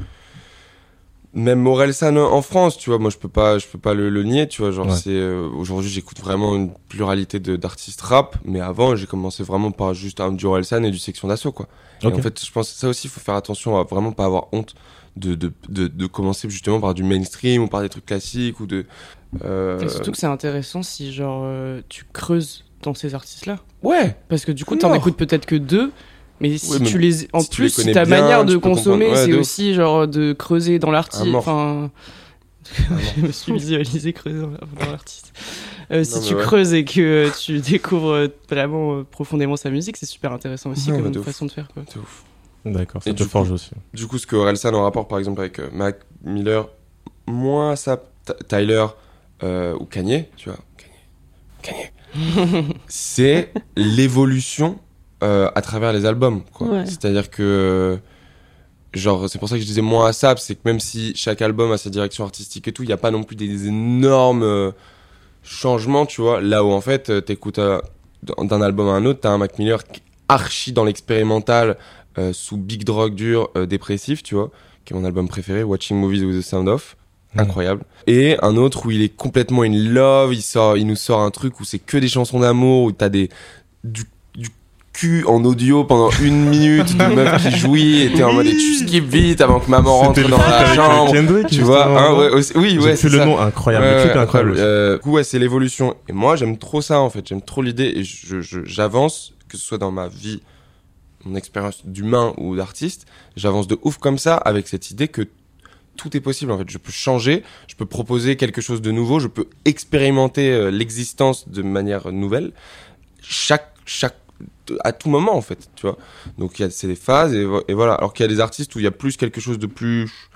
même Morelsan en France, tu vois. Moi, je peux pas, je peux pas le, le nier, tu vois. Genre, c'est euh, aujourd'hui, j'écoute vraiment une pluralité d'artistes rap, mais avant, j'ai commencé vraiment par juste un du Orelsan et du Section d'Assaut, quoi. Et Ok. en fait, je pense que ça aussi, il faut faire attention à vraiment pas avoir honte de, de, de, de commencer justement par du mainstream ou par des trucs classiques ou de. euh, Et surtout que c'est intéressant si genre euh, tu creuses dans ces artistes-là. Ouais, Parce que du coup, t'en écoutes peut-être que deux. Mais si Ouais, mais tu les, en si tu les plus, ta bien, manière de consommer. Ouais, c'est aussi genre de creuser dans l'artiste. Mort. Enfin, [LAUGHS] je me suis visualisé creuser dans l'artiste. Euh, si tu ouais. creuses et que tu [LAUGHS] découvres vraiment profondément sa musique, c'est super intéressant aussi Non, comme façon de faire. Quoi. c'est ouf. D'accord, ça Et te du forge coup- aussi. Du coup, ce que Orelsan en rapport, par exemple, avec euh, Mac Miller, moins ça, Tyler euh, ou Kanye, tu vois, Kanye, Kanye, [LAUGHS] c'est l'évolution euh, à travers les albums, quoi. Ouais. C'est-à-dire que, genre, c'est pour ça que je disais moins à SAP, c'est que même si chaque album a sa direction artistique et tout, il n'y a pas non plus des énormes changements, tu vois. Là où en fait, t'écoutes d'un album à un autre, t'as un Mac Miller qui est archi dans l'expérimental, euh, sous Big Drug dur, euh, dépressif, tu vois, qui est mon album préféré, Watching Movies with the Sound Of. Mhm. Incroyable. Et un autre où il est complètement in love, il sort, il nous sort un truc où c'est que des chansons d'amour, où t'as des, du, du cul en audio pendant une [LAUGHS] minute de meuf qui jouit, et t'es en mode, et tu skip vite avant que maman rentre le dans la chambre. Kendrick, Tu vois, hein, non ouais, aussi- oui, ouais, c'est le ça. nom incroyable. le Ouais, clip est incroyable. Euh, du coup, ouais, c'est l'évolution. Et moi, j'aime trop ça, en fait. J'aime trop l'idée et je- je- j'avance, que ce soit dans ma vie, mon expérience d'humain ou d'artiste, j'avance de ouf comme ça avec cette idée que tout est possible, en fait. Je peux changer, je peux proposer quelque chose de nouveau, je peux expérimenter euh, l'existence de manière nouvelle. Chaque, chaque, à tout moment, en fait, tu vois. Donc, il y a, c'est des phases et, et voilà. Alors qu'il y a des artistes où il y a plus quelque chose de plus,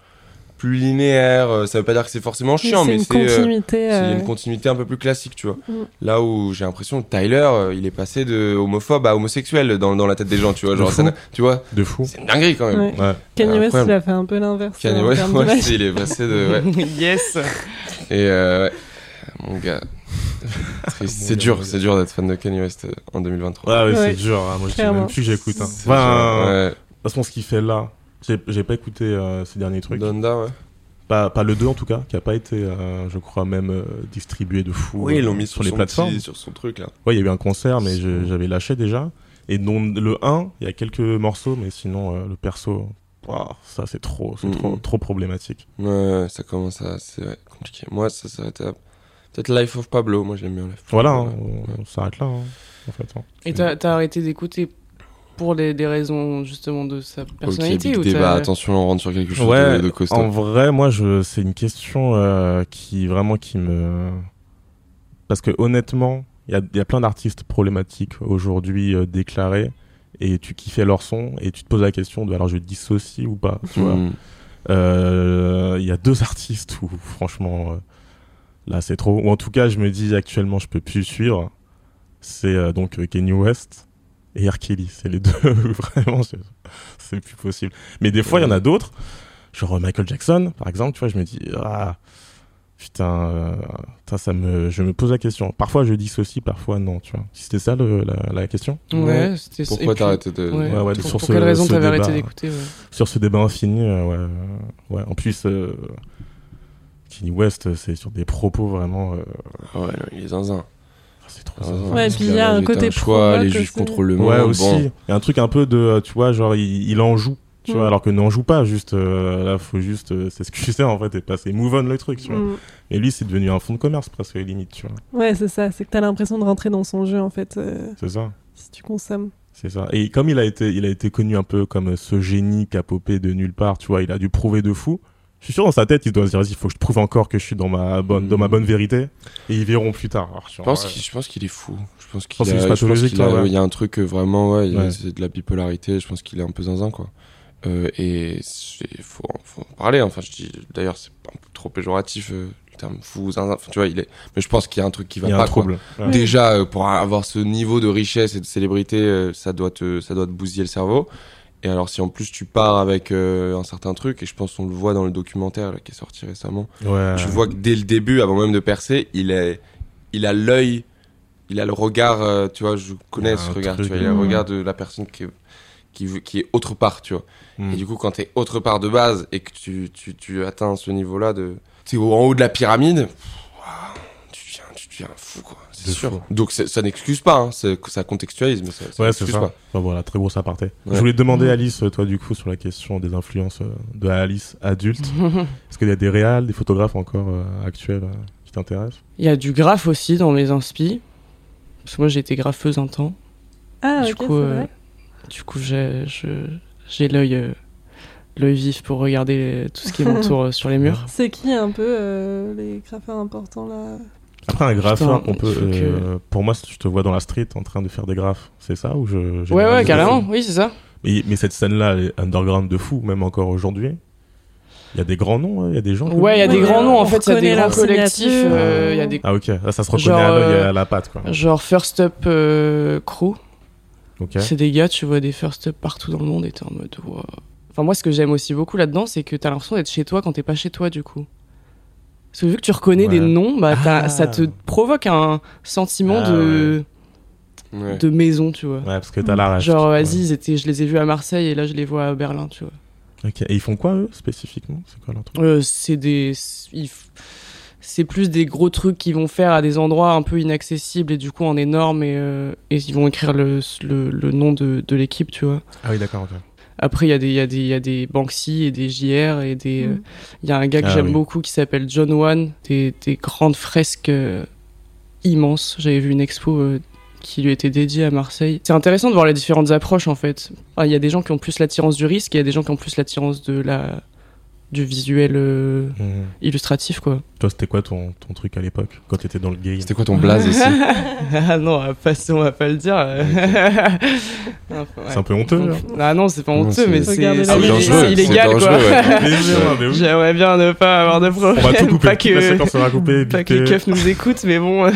plus linéaire. euh, Ça veut pas dire que c'est forcément chiant, c'est mais une c'est, euh, euh, une continuité un peu plus classique, tu vois. Mm. Là où j'ai l'impression que Tyler, il est passé de homophobe à homosexuel dans, dans la tête des gens, tu vois. De Genre, fou. ça n'a- tu vois, De fou. c'est une dinguerie quand même. Ouais. Ouais. Kanye West, il a fait un peu l'inverse. Kanye West, [LAUGHS] ouais, il est passé de. Ouais. [LAUGHS] yes. Et euh, ouais, mon gars. [LAUGHS] C'est dur, c'est dur d'être fan de Kanye West en 2023. Ouais, ouais, Ouais. c'est dur. hein. Moi, je dis Clairement. même plus que j'écoute. Hein. Enfin, dur, de ouais. toute façon, ce qu'il fait là, j'ai pas écouté euh, ces derniers trucs. Donda, ouais. Pas, pas le 2 en tout cas, qui a pas été, euh, je crois, même euh, distribué de fou Oui, ils l'ont mis sur, sur, les son plateformes. petit- sur son truc là. Ouais, il y a eu un concert, mais j'avais lâché déjà. Et dont le 1, il y a quelques morceaux, mais sinon, euh, le perso, ouah, ça c'est trop, c'est trop, trop problématique. Ouais, ça commence à. C'est ouais, compliqué. Moi, ça s'arrête à. Peut-être Life of Pablo, moi je l'aime bien. Life of Voilà, Pablo, hein, ouais. on, on s'arrête là, hein, en fait. hein. Et t'as t'as arrêté d'écouter pour les, des raisons justement de sa personnalité ok, ou débat. Attention, on rentre sur quelque chose Ouais, de, de costaud. En vrai, moi, je, c'est une question euh, qui vraiment qui me, parce que honnêtement, il y a, il y a plein d'artistes problématiques aujourd'hui euh, déclarés et tu kiffais leur son et tu te poses la question de alors je dissocie ou pas, tu vois. Mm. Euh, Il y a deux artistes où franchement euh, là c'est trop. Ou en tout cas, je me dis actuellement je peux plus suivre. C'est euh, donc Kanye West et R. Kelly. C'est les [LAUGHS] deux vraiment c'est- plus possible. Mais des fois il y en a d'autres, genre euh, Michael Jackson par exemple. Tu vois, je me dis ah putain, euh, ça me je me pose la question. Parfois je dissocie, parfois non. Tu vois. Si c'était ça le- la, la question? Ouais, c'était Pourquoi t'as arrêté de. Ouais, Ouais, ouais, pour, sur pour ce- quelle raison t'avais arrêté débat. d'écouter ouais. sur ce débat infini, euh, ouais, ouais. En plus, euh, Kanye West, c'est sur des propos vraiment, euh, Ah ouais, non, il est zinzin. C'est trop. Ah. Ouais, puis il y a un côté choix, les juifs aussi. contre le monde. Ouais, aussi. Bon. Il y a un truc un peu de, tu vois, genre il, il en joue, tu Mm. vois, alors que n'en joue pas. Juste euh, là, faut juste euh, s'excuser en fait et passer move on le truc, tu vois. Mm. Et lui, c'est devenu un fonds de commerce presque limite, tu vois. Ouais, c'est ça. C'est que t'as l'impression de rentrer dans son jeu, en fait, euh, C'est ça. si tu consommes. C'est ça. Et comme il a été, il a été connu un peu comme ce génie qui a popé de nulle part, tu vois, il a dû prouver de fou. Je suis sûr dans sa tête, il doit se dire, il faut que je prouve encore que je suis dans ma bonne, dans ma bonne vérité. Et ils verront plus tard. Alors, Je pense ouais. qu'il je pense qu'il est fou. Je pense qu'il a- c'est je pense pathologique, qu'il a- toi, ouais. il y a un truc euh, vraiment ouais, il y a- Ouais. c'est de la bipolarité, je pense qu'il est un peu zinzin quoi. Euh, et il faut, faut en parler enfin je dis d'ailleurs c'est un peu trop péjoratif euh, le terme fou zinzin enfin, tu vois il est mais je pense qu'il y a un truc qui va il y a pas un trouble. Déjà euh, pour avoir ce niveau de richesse et de célébrité ça doit te ça doit te bousiller le cerveau. Et alors si en plus tu pars avec euh, un certain truc et je pense qu'on le voit dans le documentaire là, qui est sorti récemment Ouais. tu vois que dès le début, avant même de percer, il est, il a l'œil, il a le regard, euh, tu vois, je connais ce regard, tu vois, il a le regard de la personne qui est, qui, veut- qui est autre part, tu vois. Hmm. Et du coup, quand t'es autre part de base et que tu, tu, tu atteins ce niveau-là de, t'es en haut de la pyramide, tu deviens, fou, quoi. C'est sûr. fou. Donc ça n'excuse pas, hein, ça contextualise, mais ça, ça Ouais, c'est n'excuse pas. Enfin, voilà, très grosse aparté. Ouais. Je voulais te demander, Mm. Alice, toi, du coup, sur la question des influences euh, de Alice adulte. [LAUGHS] Est-ce qu'il y a des réals, des photographes encore euh, actuels euh, qui t'intéressent? Il y a du graphe aussi dans mes inspi. Parce que moi j'ai été graffeuse un temps. Ah, du ok, coup, c'est euh, vrai. du coup j'ai l'œil euh, l'œil vif pour regarder tout ce qui m'entoure sur les murs. [LAUGHS] [LAUGHS] C'est qui un peu euh, les graffeurs importants là? Après, un graffeur, Putain, on peut. que- euh, Pour moi, si je te vois dans la street en train de faire des graphes, c'est ça ou je Ouais ouais carrément, oui c'est ça. Mais, mais cette scène-là, elle est underground de fou, même encore aujourd'hui. Il y a des grands noms, hein, il y a des gens. Ouais il y a des grands noms en fait, il y a des grands collectifs, euh, il y a des Ah ok, là ça se reconnaît Genre, à l'œil et euh, à la patte quoi. genre First Up euh, Crew. Ok. C'est des gars, tu vois des First Up partout dans le monde et t'es en mode wow. Enfin moi ce que j'aime aussi beaucoup là-dedans c'est que t'as l'impression d'être chez toi quand t'es pas chez toi du coup. Parce que vu que tu reconnais des noms, bah Ah. ça te provoque un sentiment Ah, de, Ouais. de maison, tu vois. Ouais, parce que t'as la ref. Genre, vas-y, je les ai vus à Marseille et là, je les vois à Berlin, tu vois. Ok. Et ils font quoi eux spécifiquement? C'est quoi leur truc? Euh, c'est des. C'est plus des gros trucs qu'ils vont faire à des endroits un peu inaccessibles et du coup en énorme et, euh, et ils vont écrire le, le, le nom de, de l'équipe, tu vois. Ah oui, d'accord. ok. Après, il y, a des- il y, a des- il y a des Banksy et des JR et des. Mhm. euh, Il y a un gars que Ah j'aime oui. beaucoup qui s'appelle John Wan, des, des grandes fresques euh, immenses. J'avais vu une expo euh, qui lui était dédiée à Marseille. C'est intéressant de voir les différentes approches en fait. Ah, Il y a des gens qui ont plus l'attirance du risque et il y a des gens qui ont plus l'attirance de la du visuel euh, Mhm. illustratif quoi. Toi, c'était quoi ton, ton truc à l'époque quand t'étais dans le game C'était quoi ton blaze ici [LAUGHS] ah non, on va pas, on va pas le dire. [LAUGHS] Enfin, ouais. C'est un peu honteux. hein. Ah non, c'est pas Non, honteux, c'est- mais c'est Ah [LAUGHS] oui, illégal c'est quoi. ouais. J'aimerais bien ne pas avoir de problème. On va tout couper. Pas que, sera coupée. pas que les keufs nous écoutent, mais bon. Ouais,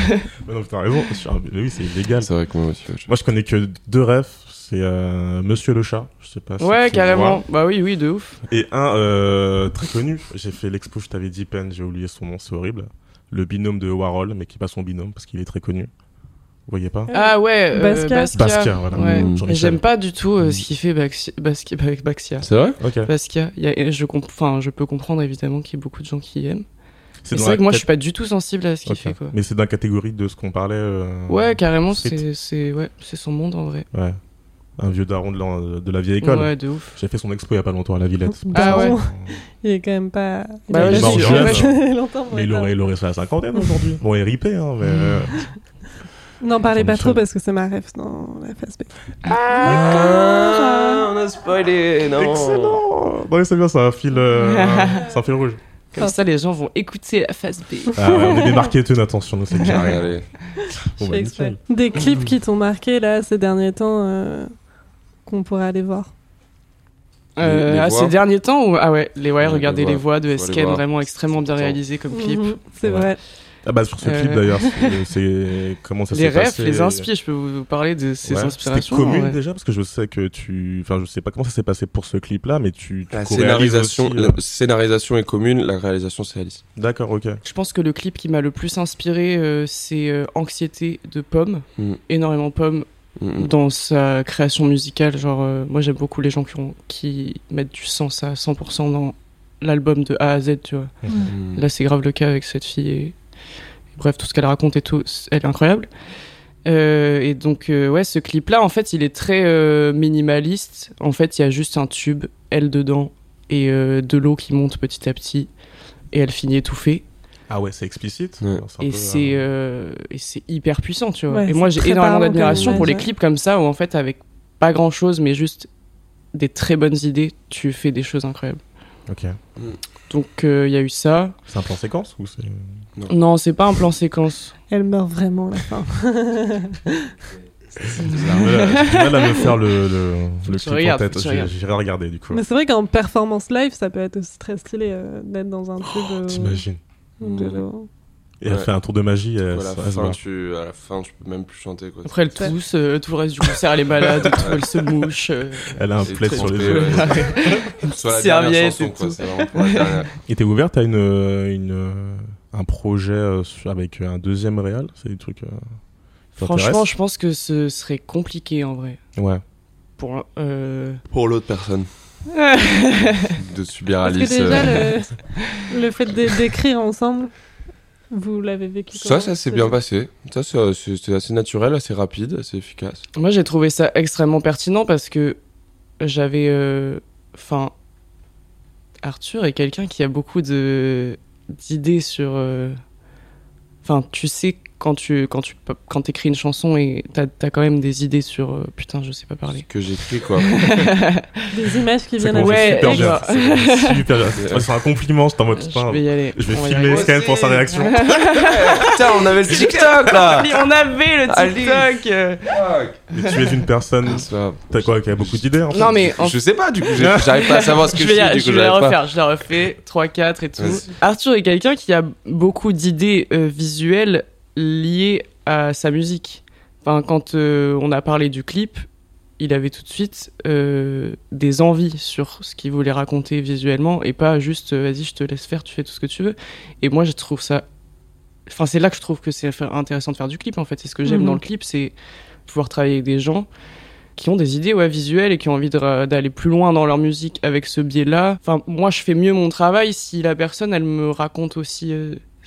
non, t'as raison. Mais oui, c'est illégal. C'est vrai que moi aussi. je- Moi, je connais que deux refs. C'est euh, Monsieur le chat. Je sais pas. si Ouais, carrément. Bah oui, oui, de ouf. Et un euh, très connu. J'ai fait l'expo. Je t'avais dit peine. J'ai oublié son nom. C'est horrible. Le binôme de Warhol, mais qui est pas son binôme parce qu'il est très connu. Vous voyez pas? Ah ouais, euh, Basquiat. Basquiat. Basquiat, voilà. Ouais. Mmh. Jean-Michel. J'aime pas du tout euh, ce Mmh. qu'il fait Baxi- Basquiat avec Baxia. C'est vrai? Ok. Basquiat, il y a- je, comp- enfin, je peux comprendre évidemment qu'il y a beaucoup de gens qui aiment. C'est vrai que moi je suis pas du tout sensible à ce qu'il fait quoi. Mais c'est dans la catégorie de ce qu'on parlait. euh, Ouais, carrément, c'est c'est ouais, c'est son monde en vrai. Ouais. Un vieux daron de la, de la vieille école. Ouais, de ouf. J'ai fait son expo il y a pas longtemps à la Villette. Ah ouais. [LAUGHS] Il est quand même pas. il Bah a ouais, pas je suis- vécu ouais, je- longtemps pour Mais il aurait, il aurait fait la cinquantaine aujourd'hui. Bon, il est ripé, hein, mais. euh, [LAUGHS] N'en parlez pas trop parce que c'est ma ref dans la phase B. Ah, on a spoilé, non Excellent Non, mais c'est bien, c'est un fil, euh, [LAUGHS] c'est un fil rouge. Comme ça, les gens vont écouter la phase B. Ah ouais, on est des marketeurs, attention, nous, c'est regardé. Bon, Je bah. Des clips qui t'ont marqué là ces derniers temps euh, qu'on pourrait aller voir. Euh, Les- les ah, voix. ces derniers temps ou... Ah ouais, les, ouais, Ouais, regardez les les voix de Esken, vraiment extrêmement bien réalisé comme clip. Mhm, c'est Ouais. vrai. Ah bah, sur ce clip Euh. d'ailleurs, c'est- [LAUGHS] c'est. Comment ça les s'est refs, passé les inspi, je peux vous parler de ces Ouais. inspirations. C'était commune ouais. déjà parce que je sais que tu. Enfin, je sais pas comment ça s'est passé pour ce clip-là, mais tu. tu La scénarisation, aussi, la euh, scénarisation est commune, la réalisation c'est Alice. D'accord, ok. Je pense que le clip qui m'a le plus inspiré, euh, c'est euh, Anxiété de Pomme. Mm. Énormément Pomme Dans sa création musicale. Genre, euh, moi j'aime beaucoup les gens qui, ont, qui mettent du sens à 100% dans l'album de A à Z, tu vois. Là, c'est grave le cas avec cette fille. Et... et bref, tout ce qu'elle raconte et tout, elle est incroyable. Euh, et donc, euh, ouais, ce clip-là, en fait, il est très euh, minimaliste. En fait, il y a juste un tube, elle dedans, et euh, de l'eau qui monte petit à petit. Et elle finit étouffée. Ah ouais, c'est explicite. Ouais. C'est un Et peu, c'est euh, euh, et c'est hyper puissant, tu vois. Ouais, et moi, j'ai énormément d'admiration pour les clips comme ça, où en fait, avec pas grand-chose, mais juste des très bonnes idées, tu fais des choses incroyables. Ok. Donc euh, il y a eu ça. C'est un plan séquence ou c'est. Non, c'est pas un plan séquence. Elle meurt vraiment à la fin. J'ai du mal à- me faire le, le, clip regardes, en tête. J'irai regarder du coup. Mais c'est vrai qu'en performance live, ça peut être aussi très stylé euh, d'être dans un truc de. T'imagines de- Et elle Ouais. fait un tour de magie. Elle, à, la elle fin, tu, à la fin, tu peux même plus chanter. Quoi. Après elle tousse, euh, tout le reste du concert elle est malade, [LAUGHS] tout, elle se mouche. euh, Elle a un plaid sur les yeux. [LAUGHS] Serviette et tout. Et t'es ouverte à une, euh, une, euh, un projet avec un deuxième réal? C'est des trucs. euh, Franchement, je pense que ce serait compliqué en vrai. Ouais. Pour, euh... Pour l'autre personne, [LAUGHS] de subir Parce que Alice. déjà, euh, le, [LAUGHS] le fait d'é- d'écrire ensemble, vous l'avez vécu Ça, ça s'est bien passé. Ça, c'était assez naturel, assez rapide, assez efficace. Moi, j'ai trouvé ça extrêmement pertinent parce que j'avais. euh, Enfin. Arthur est quelqu'un qui a beaucoup de d'idées sur. euh, Enfin, tu sais quand tu quand tu quand écris une chanson et t'as as quand même des idées sur. euh, Putain, je sais pas Ce parler. que j'écris, quoi. [LAUGHS] Des images qui Ça viennent Ouais, super bien. super bien. C'est un compliment, c'est en mode je vais y aller. Je vais On filmer. Scan pour sa réaction. [LAUGHS] Putain, on avait le TikTok, là [LAUGHS] on avait le. TikTok. Mais tu es une personne. Grave. T'as quoi Qui a beaucoup d'idées en fait Non mais en Je sais pas, du coup, j'arrive pas à savoir ce que je je, vais, suis, du coup, je vais la j'arrive pas. refaire, je la refais, 3, 4 et tout. Arthur est quelqu'un qui a beaucoup d'idées euh, visuelles liées à sa musique. Enfin, quand euh, on a parlé du clip, il avait tout de suite euh, des envies sur ce qu'il voulait raconter visuellement et pas juste euh, vas-y, je te laisse faire, tu fais tout ce que tu veux. Et moi, je trouve ça. Enfin, c'est là que je trouve que c'est intéressant de faire du clip en fait. C'est ce que j'aime Mhm. dans le clip, c'est pouvoir travailler avec des gens qui ont des idées ouais, visuelles et qui ont envie d'aller plus loin dans leur musique avec ce biais-là. Enfin, moi, je fais mieux mon travail si la personne, elle me raconte aussi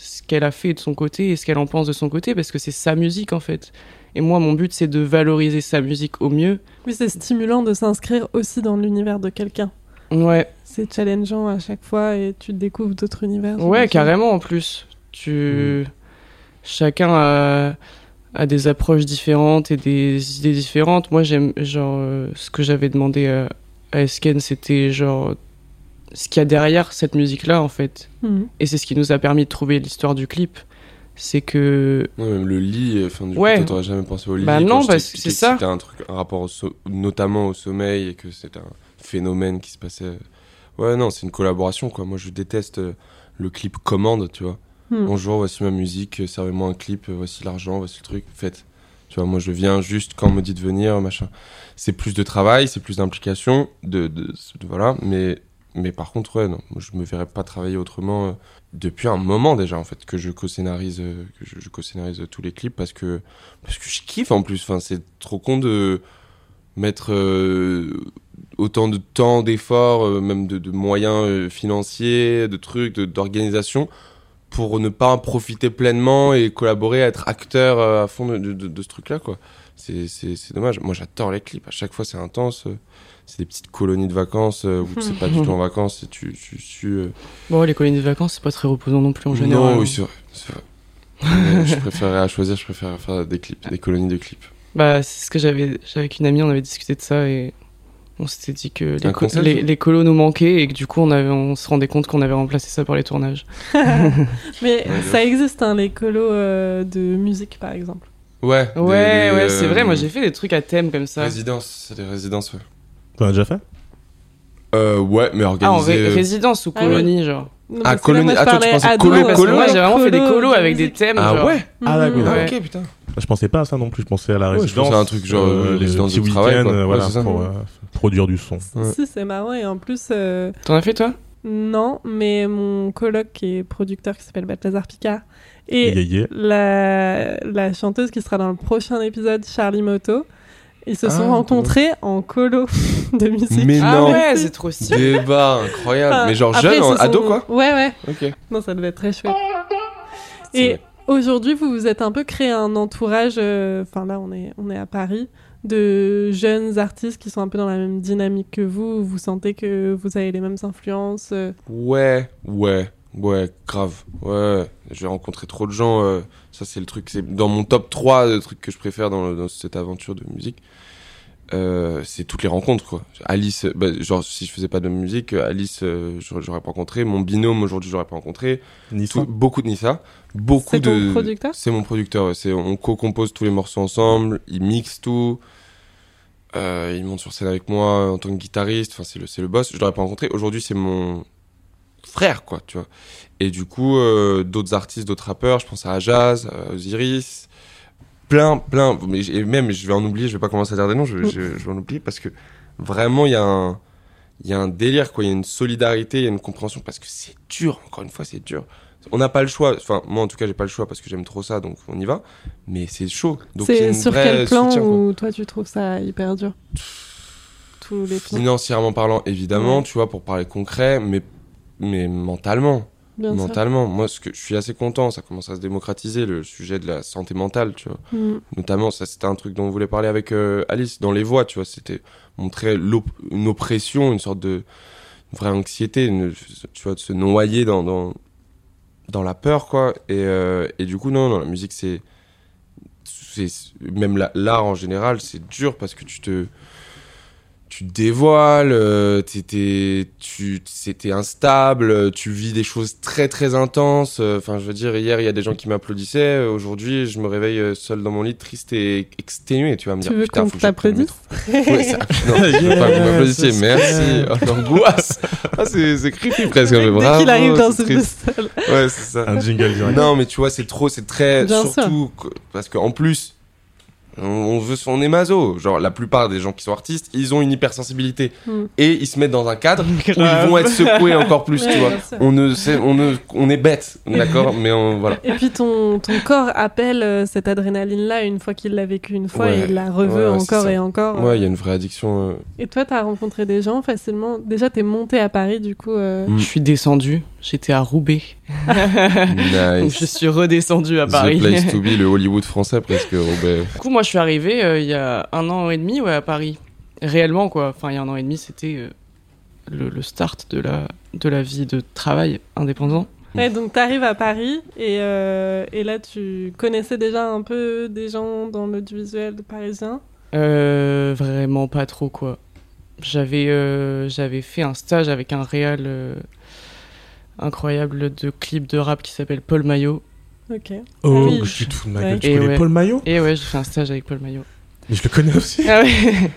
ce qu'elle a fait de son côté et ce qu'elle en pense de son côté, parce que c'est sa musique, en fait. Et moi, mon but, c'est de valoriser sa musique au mieux. Oui, c'est stimulant de s'inscrire aussi dans l'univers de quelqu'un. Ouais, C'est challengeant à chaque fois et tu découvres d'autres univers. ouais, carrément, en plus. Tu... Chacun a... a des approches différentes et des idées différentes. Moi, j'aime, genre, euh, ce que j'avais demandé à, à Esken, c'était genre ce qu'il y a derrière cette musique-là, en fait. Mhm. Et c'est ce qui nous a permis de trouver l'histoire du clip. C'est que. Ouais, même le lit, enfin, du Ouais. coup, t'aurais jamais pensé au lit. Bah non, expliqué c'est ça. C'était un truc, un rapport au so- notamment au sommeil et que c'était un phénomène qui se passait. Ouais, non, c'est une collaboration, quoi. Moi, je déteste euh, le clip commande, tu vois. Bonjour, voici ma musique, euh, servez-moi un clip, euh, voici l'argent, voici le truc, faites. Tu vois, moi, je viens juste quand on me dit de venir, machin. C'est plus de travail, c'est plus d'implication, de, de, de- voilà, mais, mais par contre, ouais, non, je me verrais pas travailler autrement euh, depuis un moment déjà, en fait, que je co-scénarise, euh, que je, co-scénarise tous les clips parce que, parce que je kiffe en plus. Enfin, c'est trop con de mettre euh, autant de temps, d'efforts, même de, moyens financiers, de trucs, d'organisation pour ne pas profiter pleinement et collaborer, être acteur à fond de, de- ce truc-là, quoi. C'est dommage. Moi, j'adore les clips. À chaque fois, c'est intense. C'est des petites colonies de vacances euh, où c'est pas du tout en [LAUGHS] vacances et tu, tu, tu euh, Bon, les colonies de vacances, c'est pas très reposant non plus en général. Non, oui, c'est vrai. c'est vrai. Mais je préférerais à choisir, je préfère faire des clips, des colonies de clips. Bah, c'est ce que j'avais j'avais avec une amie, on avait discuté de ça et on s'était dit que les, co- les, colos nous manquaient et que du coup, on, avait, on se rendait compte qu'on avait remplacé ça par les tournages. [LAUGHS] Mais Ouais, ça existe, hein, les colos euh, de musique, par exemple. Ouais. Ouais, des, ouais, c'est vrai, moi j'ai fait des trucs à thème comme ça. Résidences, c'est des résidences, ouais. T'en as déjà fait? Euh, ouais, mais Ah, en organisé. ré- résidence ou Ah oui. colonie, genre. Non, Ah, colonie- attends, tu pensais colo- colo moi j'ai vraiment fait des colo colos avec des thèmes. Ah genre. ouais Ah, d'accord. Mhm. Ah, Ouais. ok, putain. Je pensais pas à ça non plus, je pensais à la Ouais, je résidence. pensais à un truc genre, euh, les résidence petits de travail, quoi. euh, Ouais, voilà, pour euh, produire du son. Si, c'est marrant. Et en plus, euh, T'en as fait toi? non, mais mon coloc qui est producteur, qui s'appelle Balthazar Picard, et Yeah, yeah. la, la chanteuse qui sera dans le prochain épisode, Charlie Moto, ils se sont Ah, rencontrés en colo [LAUGHS] de musique. Mais Ah non. ouais, [LAUGHS] c'est trop stylé. Débat incroyable. Enfin, mais genre après, jeune, en- sont- ado, quoi. Ouais, ouais. Ok. Non, ça devait être très chouette. Et aujourd'hui, vous vous êtes un peu créé un entourage, euh, enfin là, on est, on est à Paris, de jeunes artistes qui sont un peu dans la même dynamique que vous. Vous sentez que vous avez les mêmes influences. euh. Ouais, ouais, ouais, grave. Ouais, j'ai rencontré trop de gens. euh, ça, c'est le truc. C'est dans mon top 3 de trucs que je préfère dans, dans cette aventure de musique. euh, c'est toutes les rencontres quoi. Alice, bah, genre si je faisais pas de musique, euh, Alice, euh, j'aurais pas rencontré. Mon binôme aujourd'hui, j'aurais pas rencontré. Nissa. Tout- beaucoup de Nissa, beaucoup C'est ton de. producteur? C'est mon producteur. ouais. C'est on co-compose tous les morceaux ensemble. Il mixe tout. Euh, il monte sur scène avec moi en tant que guitariste. Enfin, c'est le c'est le boss. Je l'aurais pas rencontré. Aujourd'hui, c'est mon frère quoi, tu vois. Et du coup, euh, d'autres artistes, d'autres rappeurs. Je pense à Jazz, à Osiris plein, plein. Mais j- et même, je vais en oublier, je vais pas commencer à dire des noms, je, Mm. je, je vais en oublier parce que vraiment, il y a un, il y a un délire, quoi. Il y a une solidarité, il y a une compréhension parce que c'est dur. Encore une fois, c'est dur. On n'a pas le choix. Enfin, moi, en tout cas, j'ai pas le choix parce que j'aime trop ça, donc on y va. Mais c'est chaud. Donc, C'est sur quel plan soutien, quoi. où toi tu trouves ça hyper dur? Tous les plans? Financièrement parlant, évidemment, Ouais. tu vois, pour parler concret, mais, mais mentalement. Bien mentalement. Moi, ce que je suis assez content, ça commence à se démocratiser, le sujet de la santé mentale, tu vois. Mm. Notamment, ça c'était un truc dont on voulait parler avec euh, Alice dans les voix, tu vois, c'était montrer l'op- une oppression, une sorte de une vraie anxiété, une- tu vois, de se noyer dans dans, dans la peur, quoi. Et, euh, et du coup, non, non, la musique, c'est c'est même la- l'art en général, c'est dur parce que tu te tu te dévoiles, euh, t'es- t'es- tu c'était instable, tu vis des choses très très intenses. euh, Enfin, je veux dire, hier il y a des gens qui m'applaudissaient. euh, Aujourd'hui, je me réveille euh, seul dans mon lit, triste et exténué. Tu vas me Tu dire, veux putain, qu'on faut t'applaudisse métro. Ouais, ça- non, je veux pas que vous m'applaudissiez. Merci. Oh, L'angoisse. Ah, c'est c'est creepy [LAUGHS] presque. mais Dès bravo, qu'il arrive dans c'est ce. Ouais, c'est ça. Un jingle direct. Non, mais tu vois, c'est trop, c'est très Bien surtout que- parce qu'en plus, on, veut, on est maso. Genre, la plupart des gens qui sont artistes, ils ont une hypersensibilité Hmm. et ils se mettent dans un cadre [LAUGHS] où ils vont être secoués encore plus, Ouais, tu vois. On ne, sait, on ne, on est bête, d'accord, [LAUGHS] mais on, voilà. Et puis ton, ton corps appelle euh, cette adrénaline-là une fois qu'il l'a vécu une fois Ouais. et il la reveut Ouais, encore et encore. Ouais, il y a une vraie addiction. euh, Et toi, t'as rencontré des gens facilement? Déjà, t'es monté à Paris, du coup. euh, Mm. Je suis descendu, j'étais à Roubaix. Donc nice. je suis redescendu à The Paris. place to be, le Hollywood français presque. Robert. Du coup, moi, je suis arrivé euh, il y a un an et demi ouais, à Paris. Réellement, quoi. Enfin, il y a un an et demi, c'était euh, le, le start de la, de la vie de travail indépendant. Ouais, donc t'arrives à Paris et, euh, et là, tu connaissais déjà un peu des gens dans l'audiovisuel parisien? Euh, vraiment pas trop, quoi. J'avais euh, j'avais fait un stage avec un réal euh, incroyable de clip de rap qui s'appelle Paul Maillot. Ok. Oh, Oui. je suis tout de ma Ouais. gueule. Tu Et connais ouais. Paul Maillot Et ouais, j'ai fait un stage avec Paul Maillot. Mais je le connais aussi. Ah ouais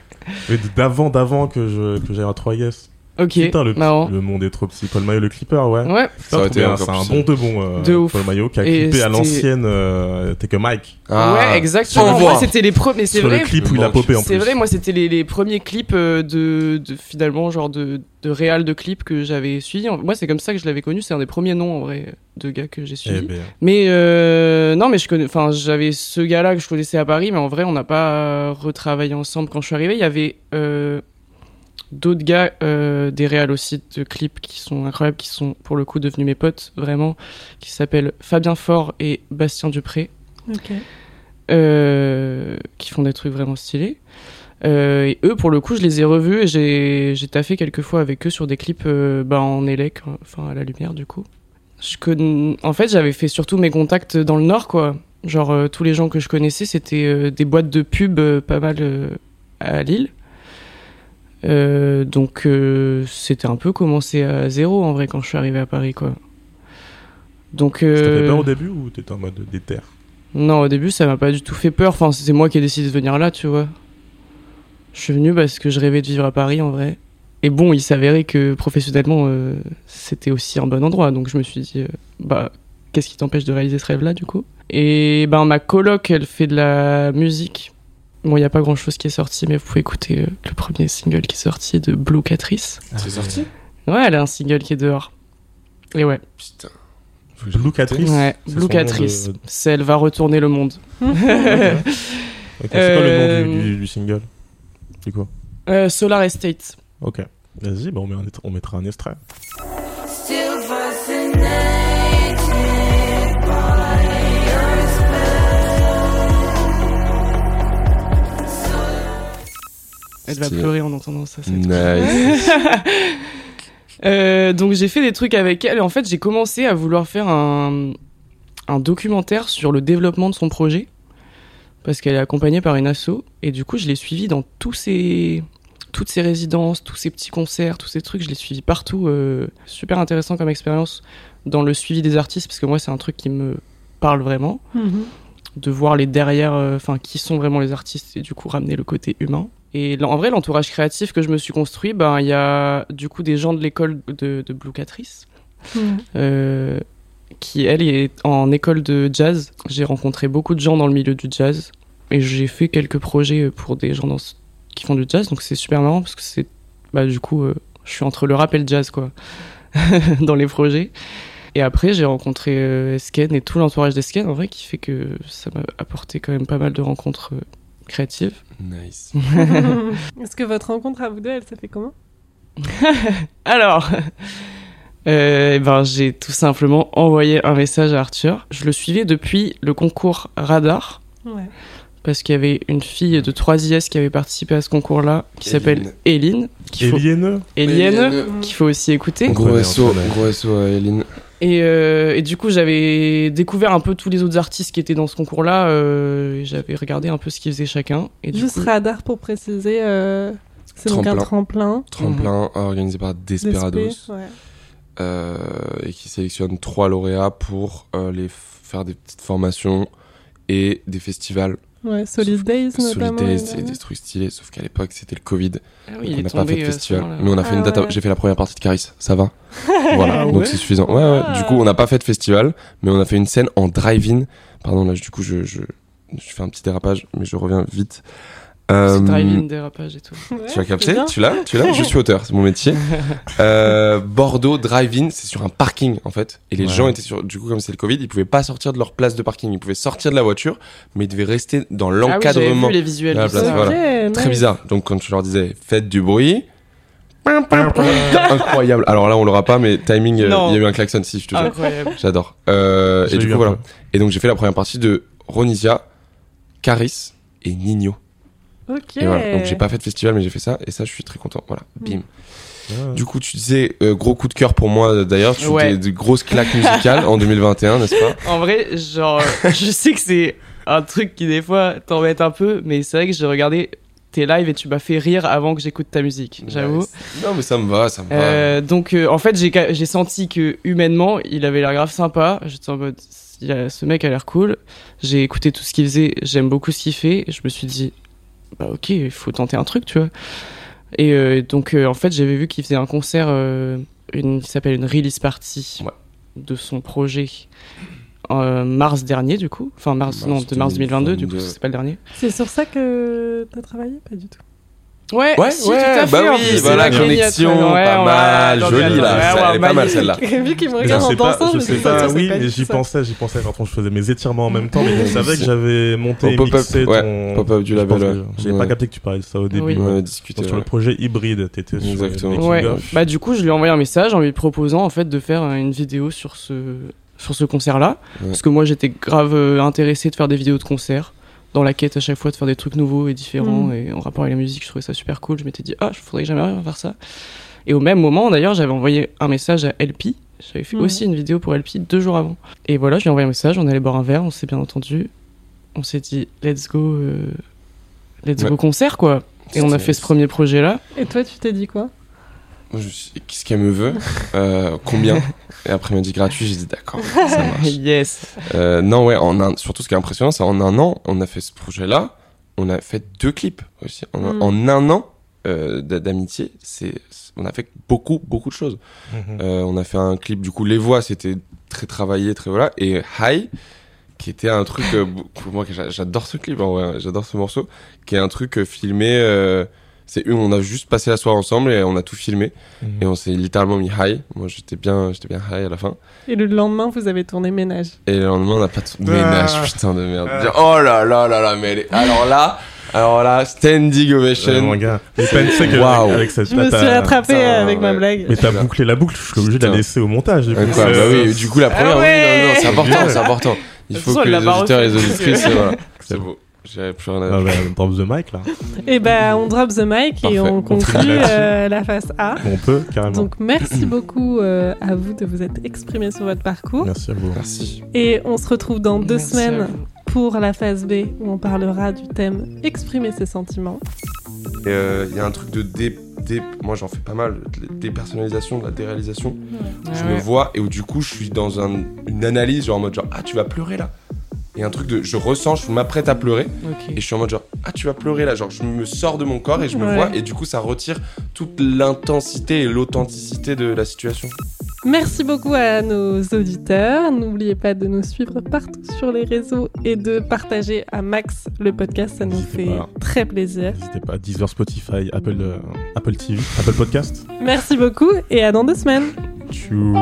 Mais d'avant, d'avant que je que j'aille à 3S. Ok, Putain, le, marrant. le monde est trop petit. Paul Maillot, le clipper, ouais. Ouais, Ça aurait été C'est un bon de bon, euh, De ouf. Paul Maillot, qui a Et clippé à c'était- l'ancienne euh, T'es que Mike. ouais, exactement. Moi, c'était les premiers. C'est Sur vrai. le clip où il a popé en plus. C'est vrai, moi c'était les, les premiers clips euh, de, de finalement genre de, de réal de clips que j'avais suivi. Moi c'est comme ça que je l'avais connu, c'est un des premiers noms en vrai de gars que j'ai Eh suivi. ben, Mais euh, non mais je connais, enfin j'avais ce gars-là que je connaissais à Paris, mais en vrai on n'a pas retravaillé ensemble quand je suis arrivé. Il y avait euh, d'autres gars, euh, des réals aussi de clips qui sont incroyables, qui sont pour le coup devenus mes potes vraiment, qui s'appellent Fabien Faure et Bastien Dupré Ok. euh, qui font des trucs vraiment stylés. Euh, et eux, pour le coup, je les ai revus et j'ai, j'ai taffé quelques fois avec eux sur des clips bah, en élec, enfin à la lumière du coup. Je En fait, j'avais fait surtout mes contacts dans le Nord, quoi. Genre, tous les gens que je connaissais, c'était des boîtes de pub pas mal à Lille. Euh, donc, euh, c'était un peu commencé à zéro en vrai quand je suis arrivé à Paris, quoi. Donc, Ça t'a fait euh, peur au début ou t'étais en mode déter non, au début, ça m'a pas du tout fait peur. Enfin, c'est moi qui ai décidé de venir là, tu vois. Je suis venu parce que je rêvais de vivre à Paris, en vrai. Et bon, il s'avérait que professionnellement, euh, c'était aussi un bon endroit. Donc je me suis dit, bah, qu'est-ce qui t'empêche de réaliser ce rêve-là, du coup? Et ben, ma coloc, elle fait de la musique. Bon, il n'y a pas grand-chose qui est sorti, mais vous pouvez écouter euh, le premier single qui est sorti de Blue Catrice. C'est sorti? Ouais, elle a un single qui est dehors. Et ouais, Putain. Blue Catrice? Ouais Blue Catrice. de- C'est Elle va retourner le monde. [LAUGHS] Ok. Ok, C'est quoi le nom du, du- du single? C'est quoi? Euh, Solar Estate. Ok. Vas-y, bah on, met un- on mettra un extrait. Elle va pleurer en entendant ça. Nice. [LAUGHS] Euh, donc j'ai fait des trucs avec elle et en fait j'ai commencé à vouloir faire un, un documentaire sur le développement de son projet parce qu'elle est accompagnée par une asso et du coup je l'ai suivie dans tous ces toutes ces résidences, tous ces petits concerts, tous ces trucs, je l'ai suivi partout. euh, super intéressant comme expérience dans le suivi des artistes parce que moi c'est un truc qui me parle vraiment Mhm. de voir les derrière, euh, enfin qui sont vraiment les artistes et du coup ramener le côté humain. Et en vrai, l'entourage créatif que je me suis construit, ben il y a du coup des gens de l'école de, de Blue Catrice, Mhm. euh, qui elle est en école de jazz. J'ai rencontré beaucoup de gens dans le milieu du jazz et j'ai fait quelques projets pour des gens dans ce- qui font du jazz, donc c'est super marrant parce que c'est, bah du coup, euh, je suis entre le rap et le jazz quoi, [LAUGHS] dans les projets. Et après, j'ai rencontré euh, Esken et tout l'entourage d'Esken, en vrai, qui fait que ça m'a apporté quand même pas mal de rencontres créatives. Nice. [LAUGHS] Est-ce que votre rencontre à vous deux, elle s'est fait comment? [LAUGHS] Alors, euh, eh ben, j'ai tout simplement envoyé un message à Arthur. Je le suivais depuis le concours Radar, Ouais. parce qu'il y avait une fille de 3IS qui avait participé à ce concours-là, qui s'appelle Éline, qu'il faut, qu'il faut aussi écouter. Gros SO, gros SO à Eline. Et, euh, et du coup, j'avais découvert un peu tous les autres artistes qui étaient dans ce concours-là. euh, j'avais regardé un peu ce qu'ils faisaient chacun. Et du Juste coup, radar pour préciser, euh, c'est donc un tremplin. Tremplin organisé par Desperados. ouais. euh, et qui sélectionne trois lauréats pour euh, les faire des petites formations et des festivals. Ouais, Solid Days notamment. Solid Days, et des trucs stylés, sauf qu'à l'époque c'était le Covid. ah oui, il on n'a pas fait de euh, festival. Mais on a fait une Ah date. ouais. J'ai fait la première partie de Caris, ça va Voilà, Ah donc ouais c'est suffisant. Ouais, ouais. Ah. Du coup, on n'a pas fait de festival, mais on a fait une scène en drive-in. Pardon, là, du coup, je, je, je fais un petit dérapage, mais je reviens vite. Euh, C'est drive-in, dérapage et tout. [LAUGHS] Ouais, tu as capté bien. Tu l'as Tu l'as Je suis auteur, c'est mon métier. [LAUGHS] Euh, Bordeaux Drive-In, c'est sur un parking en fait. Et les Ouais. gens étaient sur. Du coup, comme c'est le Covid, ils pouvaient pas sortir de leur place de parking. Ils pouvaient sortir de la voiture, mais ils devaient rester dans Ah oui, l'encadrement. les visuels. La de place, ça. voilà. Ok, Très nice. bizarre. Donc quand tu leur disais faites du bruit. [LAUGHS] Incroyable. Alors là, on l'aura pas, mais timing, euh, il y a eu un klaxon si je te jure. Incroyable. J'adore. Euh, et du coup, voilà. peu. Et donc, j'ai fait la première partie de Ronisia, Caris et Nino. Ok. Et voilà. Donc, j'ai pas fait de festival, mais j'ai fait ça. Et ça, je suis très content. Voilà. Bim. Ah. Du coup, tu disais, euh, gros coup de cœur pour moi d'ailleurs. Tu Ouais. fais des grosses claques musicales en 2021, n'est-ce pas? En vrai, genre, [LAUGHS] je sais que c'est un truc qui des fois t'embête un peu, mais c'est vrai que j'ai regardé tes lives et tu m'as fait rire avant que j'écoute ta musique, j'avoue. Nice. Non, mais ça me va, ça me va. Euh, donc euh, en fait j'ai senti que humainement il avait l'air grave sympa. J'étais en mode il y a- ce mec a l'air cool. J'ai écouté tout ce qu'il faisait, j'aime beaucoup ce qu'il fait. Et je me suis dit bah ok il faut tenter un truc tu vois. Et euh, donc euh, en fait j'avais vu qu'il faisait un concert euh, une qui s'appelle une release party Ouais. de son projet en mars dernier du coup. Enfin mars, Mars non de mars 2022 du coup 2022. c'est pas le dernier. C'est sur ça que t'as travaillé? Pas du tout. Ouais, Ouais, si, ouais, tout à fait, bah oui, voilà, c'est la connexion, ouais, pas ouais, mal, jolie, là, elle est pas mal, celle-là. [LAUGHS] Vu qu'il me regarde en dansant, je me sais dis, pas, oui, j'y pensais, j'y pensais. Contre, je faisais mes étirements en même temps, mais je [LAUGHS] savais que j'avais monté et pop-up, mixé ouais, ton... Pop-up du label. J'avais Ouais. pas capté que tu parlais de ça au début. Oui. On a discuté. Sur le projet hybride, t'étais sur Exactement. Ouais. of. Bah du coup, je lui ai envoyé un message en lui proposant en fait de faire euh, une vidéo sur ce sur ce concert-là, parce que moi j'étais grave euh, intéressé de faire des vidéos de concert, dans la quête à chaque fois de faire des trucs nouveaux et différents Mm. et en rapport avec la musique, je trouvais ça super cool. Je m'étais dit ah, je faudrait que j'aimerais faire ça. Et au même moment, d'ailleurs, j'avais envoyé un message à LP. J'avais fait aussi une vidéo pour LP deux jours avant. Et voilà, je lui ai envoyé un message. On allait boire un verre, on s'est bien entendu. On s'est dit let's go, euh, let's Ouais. go concert quoi. Et on a fait ce premier projet là. Et toi, tu t'es dit quoi? Moi, je me suis dit, Qu'est-ce qu'elle me veut [LAUGHS] Euh, Combien Et après, elle m'a dit gratuit. J'ai dit d'accord, ça [LAUGHS] marche. yes. Euh, non, ouais, en un, surtout ce qui est impressionnant, c'est en un an, on a fait ce projet-là, on a fait deux clips aussi. En, un- Mm. en un an euh, d'a- d'amitié, c'est, on a fait beaucoup, beaucoup de choses. Mhm. Euh, on a fait un clip, du coup, les voix, c'était très travaillé, très voilà, et High, qui était un truc, euh, [LAUGHS] pour moi, j'a- j'adore ce clip, en vrai, j'adore ce morceau, qui est un truc filmé, euh, c'est une, on a juste passé la soirée ensemble et on a tout filmé, Mhm. et on s'est littéralement mis high. Moi, j'étais bien, j'étais bien high à la fin. Et le lendemain, vous avez tourné ménage. Et le lendemain, on n'a pas de Ah. ménage, putain de merde. Oh là là là là, mais elle est- alors là, alors là, standing Euh, ovation. mon gars, que Waouh. avec cette Je me suis putain, avec ma ouais. blague. Mais t'as bouclé la boucle, je suis obligé de la laisser au montage. Du coup, Bah oui, du coup, la première, Ah oui, non, non, c'est ouais. important, c'est important. Il faut que les auditeurs et les auditrices, voilà. C'est C'est beau. J'avais plus rien à Ah dire. bah, drop the mic là. [LAUGHS] Et ben, on drop the mic Parfait. et on On conclut euh, la phase A. On peut, carrément. Donc, merci beaucoup euh, à vous de vous être exprimé sur votre parcours. Merci à vous. Merci. Et on se retrouve dans deux Merci semaines pour la phase B où on parlera du thème exprimer ses sentiments. Et, euh, Il y a un truc de dé, dé- moi j'en fais pas mal, de la dépersonnalisation, de la déréalisation. Je me Ouais. vois et où du coup je suis dans un- une analyse genre en mode genre ah tu vas pleurer là. Et un truc de je ressens, je m'apprête à pleurer et je suis en mode genre ah tu vas pleurer là, genre je me sors de mon corps et je me Ouais. vois et du coup ça retire toute l'intensité et l'authenticité de la situation. Merci beaucoup à nos auditeurs. N'oubliez pas de nous suivre partout sur les réseaux et de partager à max le podcast. Ça nous fait pas. très plaisir. N'hésitez pas, Deezer, Spotify, Apple, euh, Apple TV, Apple Podcast. Merci beaucoup et à dans deux semaines. Tchou.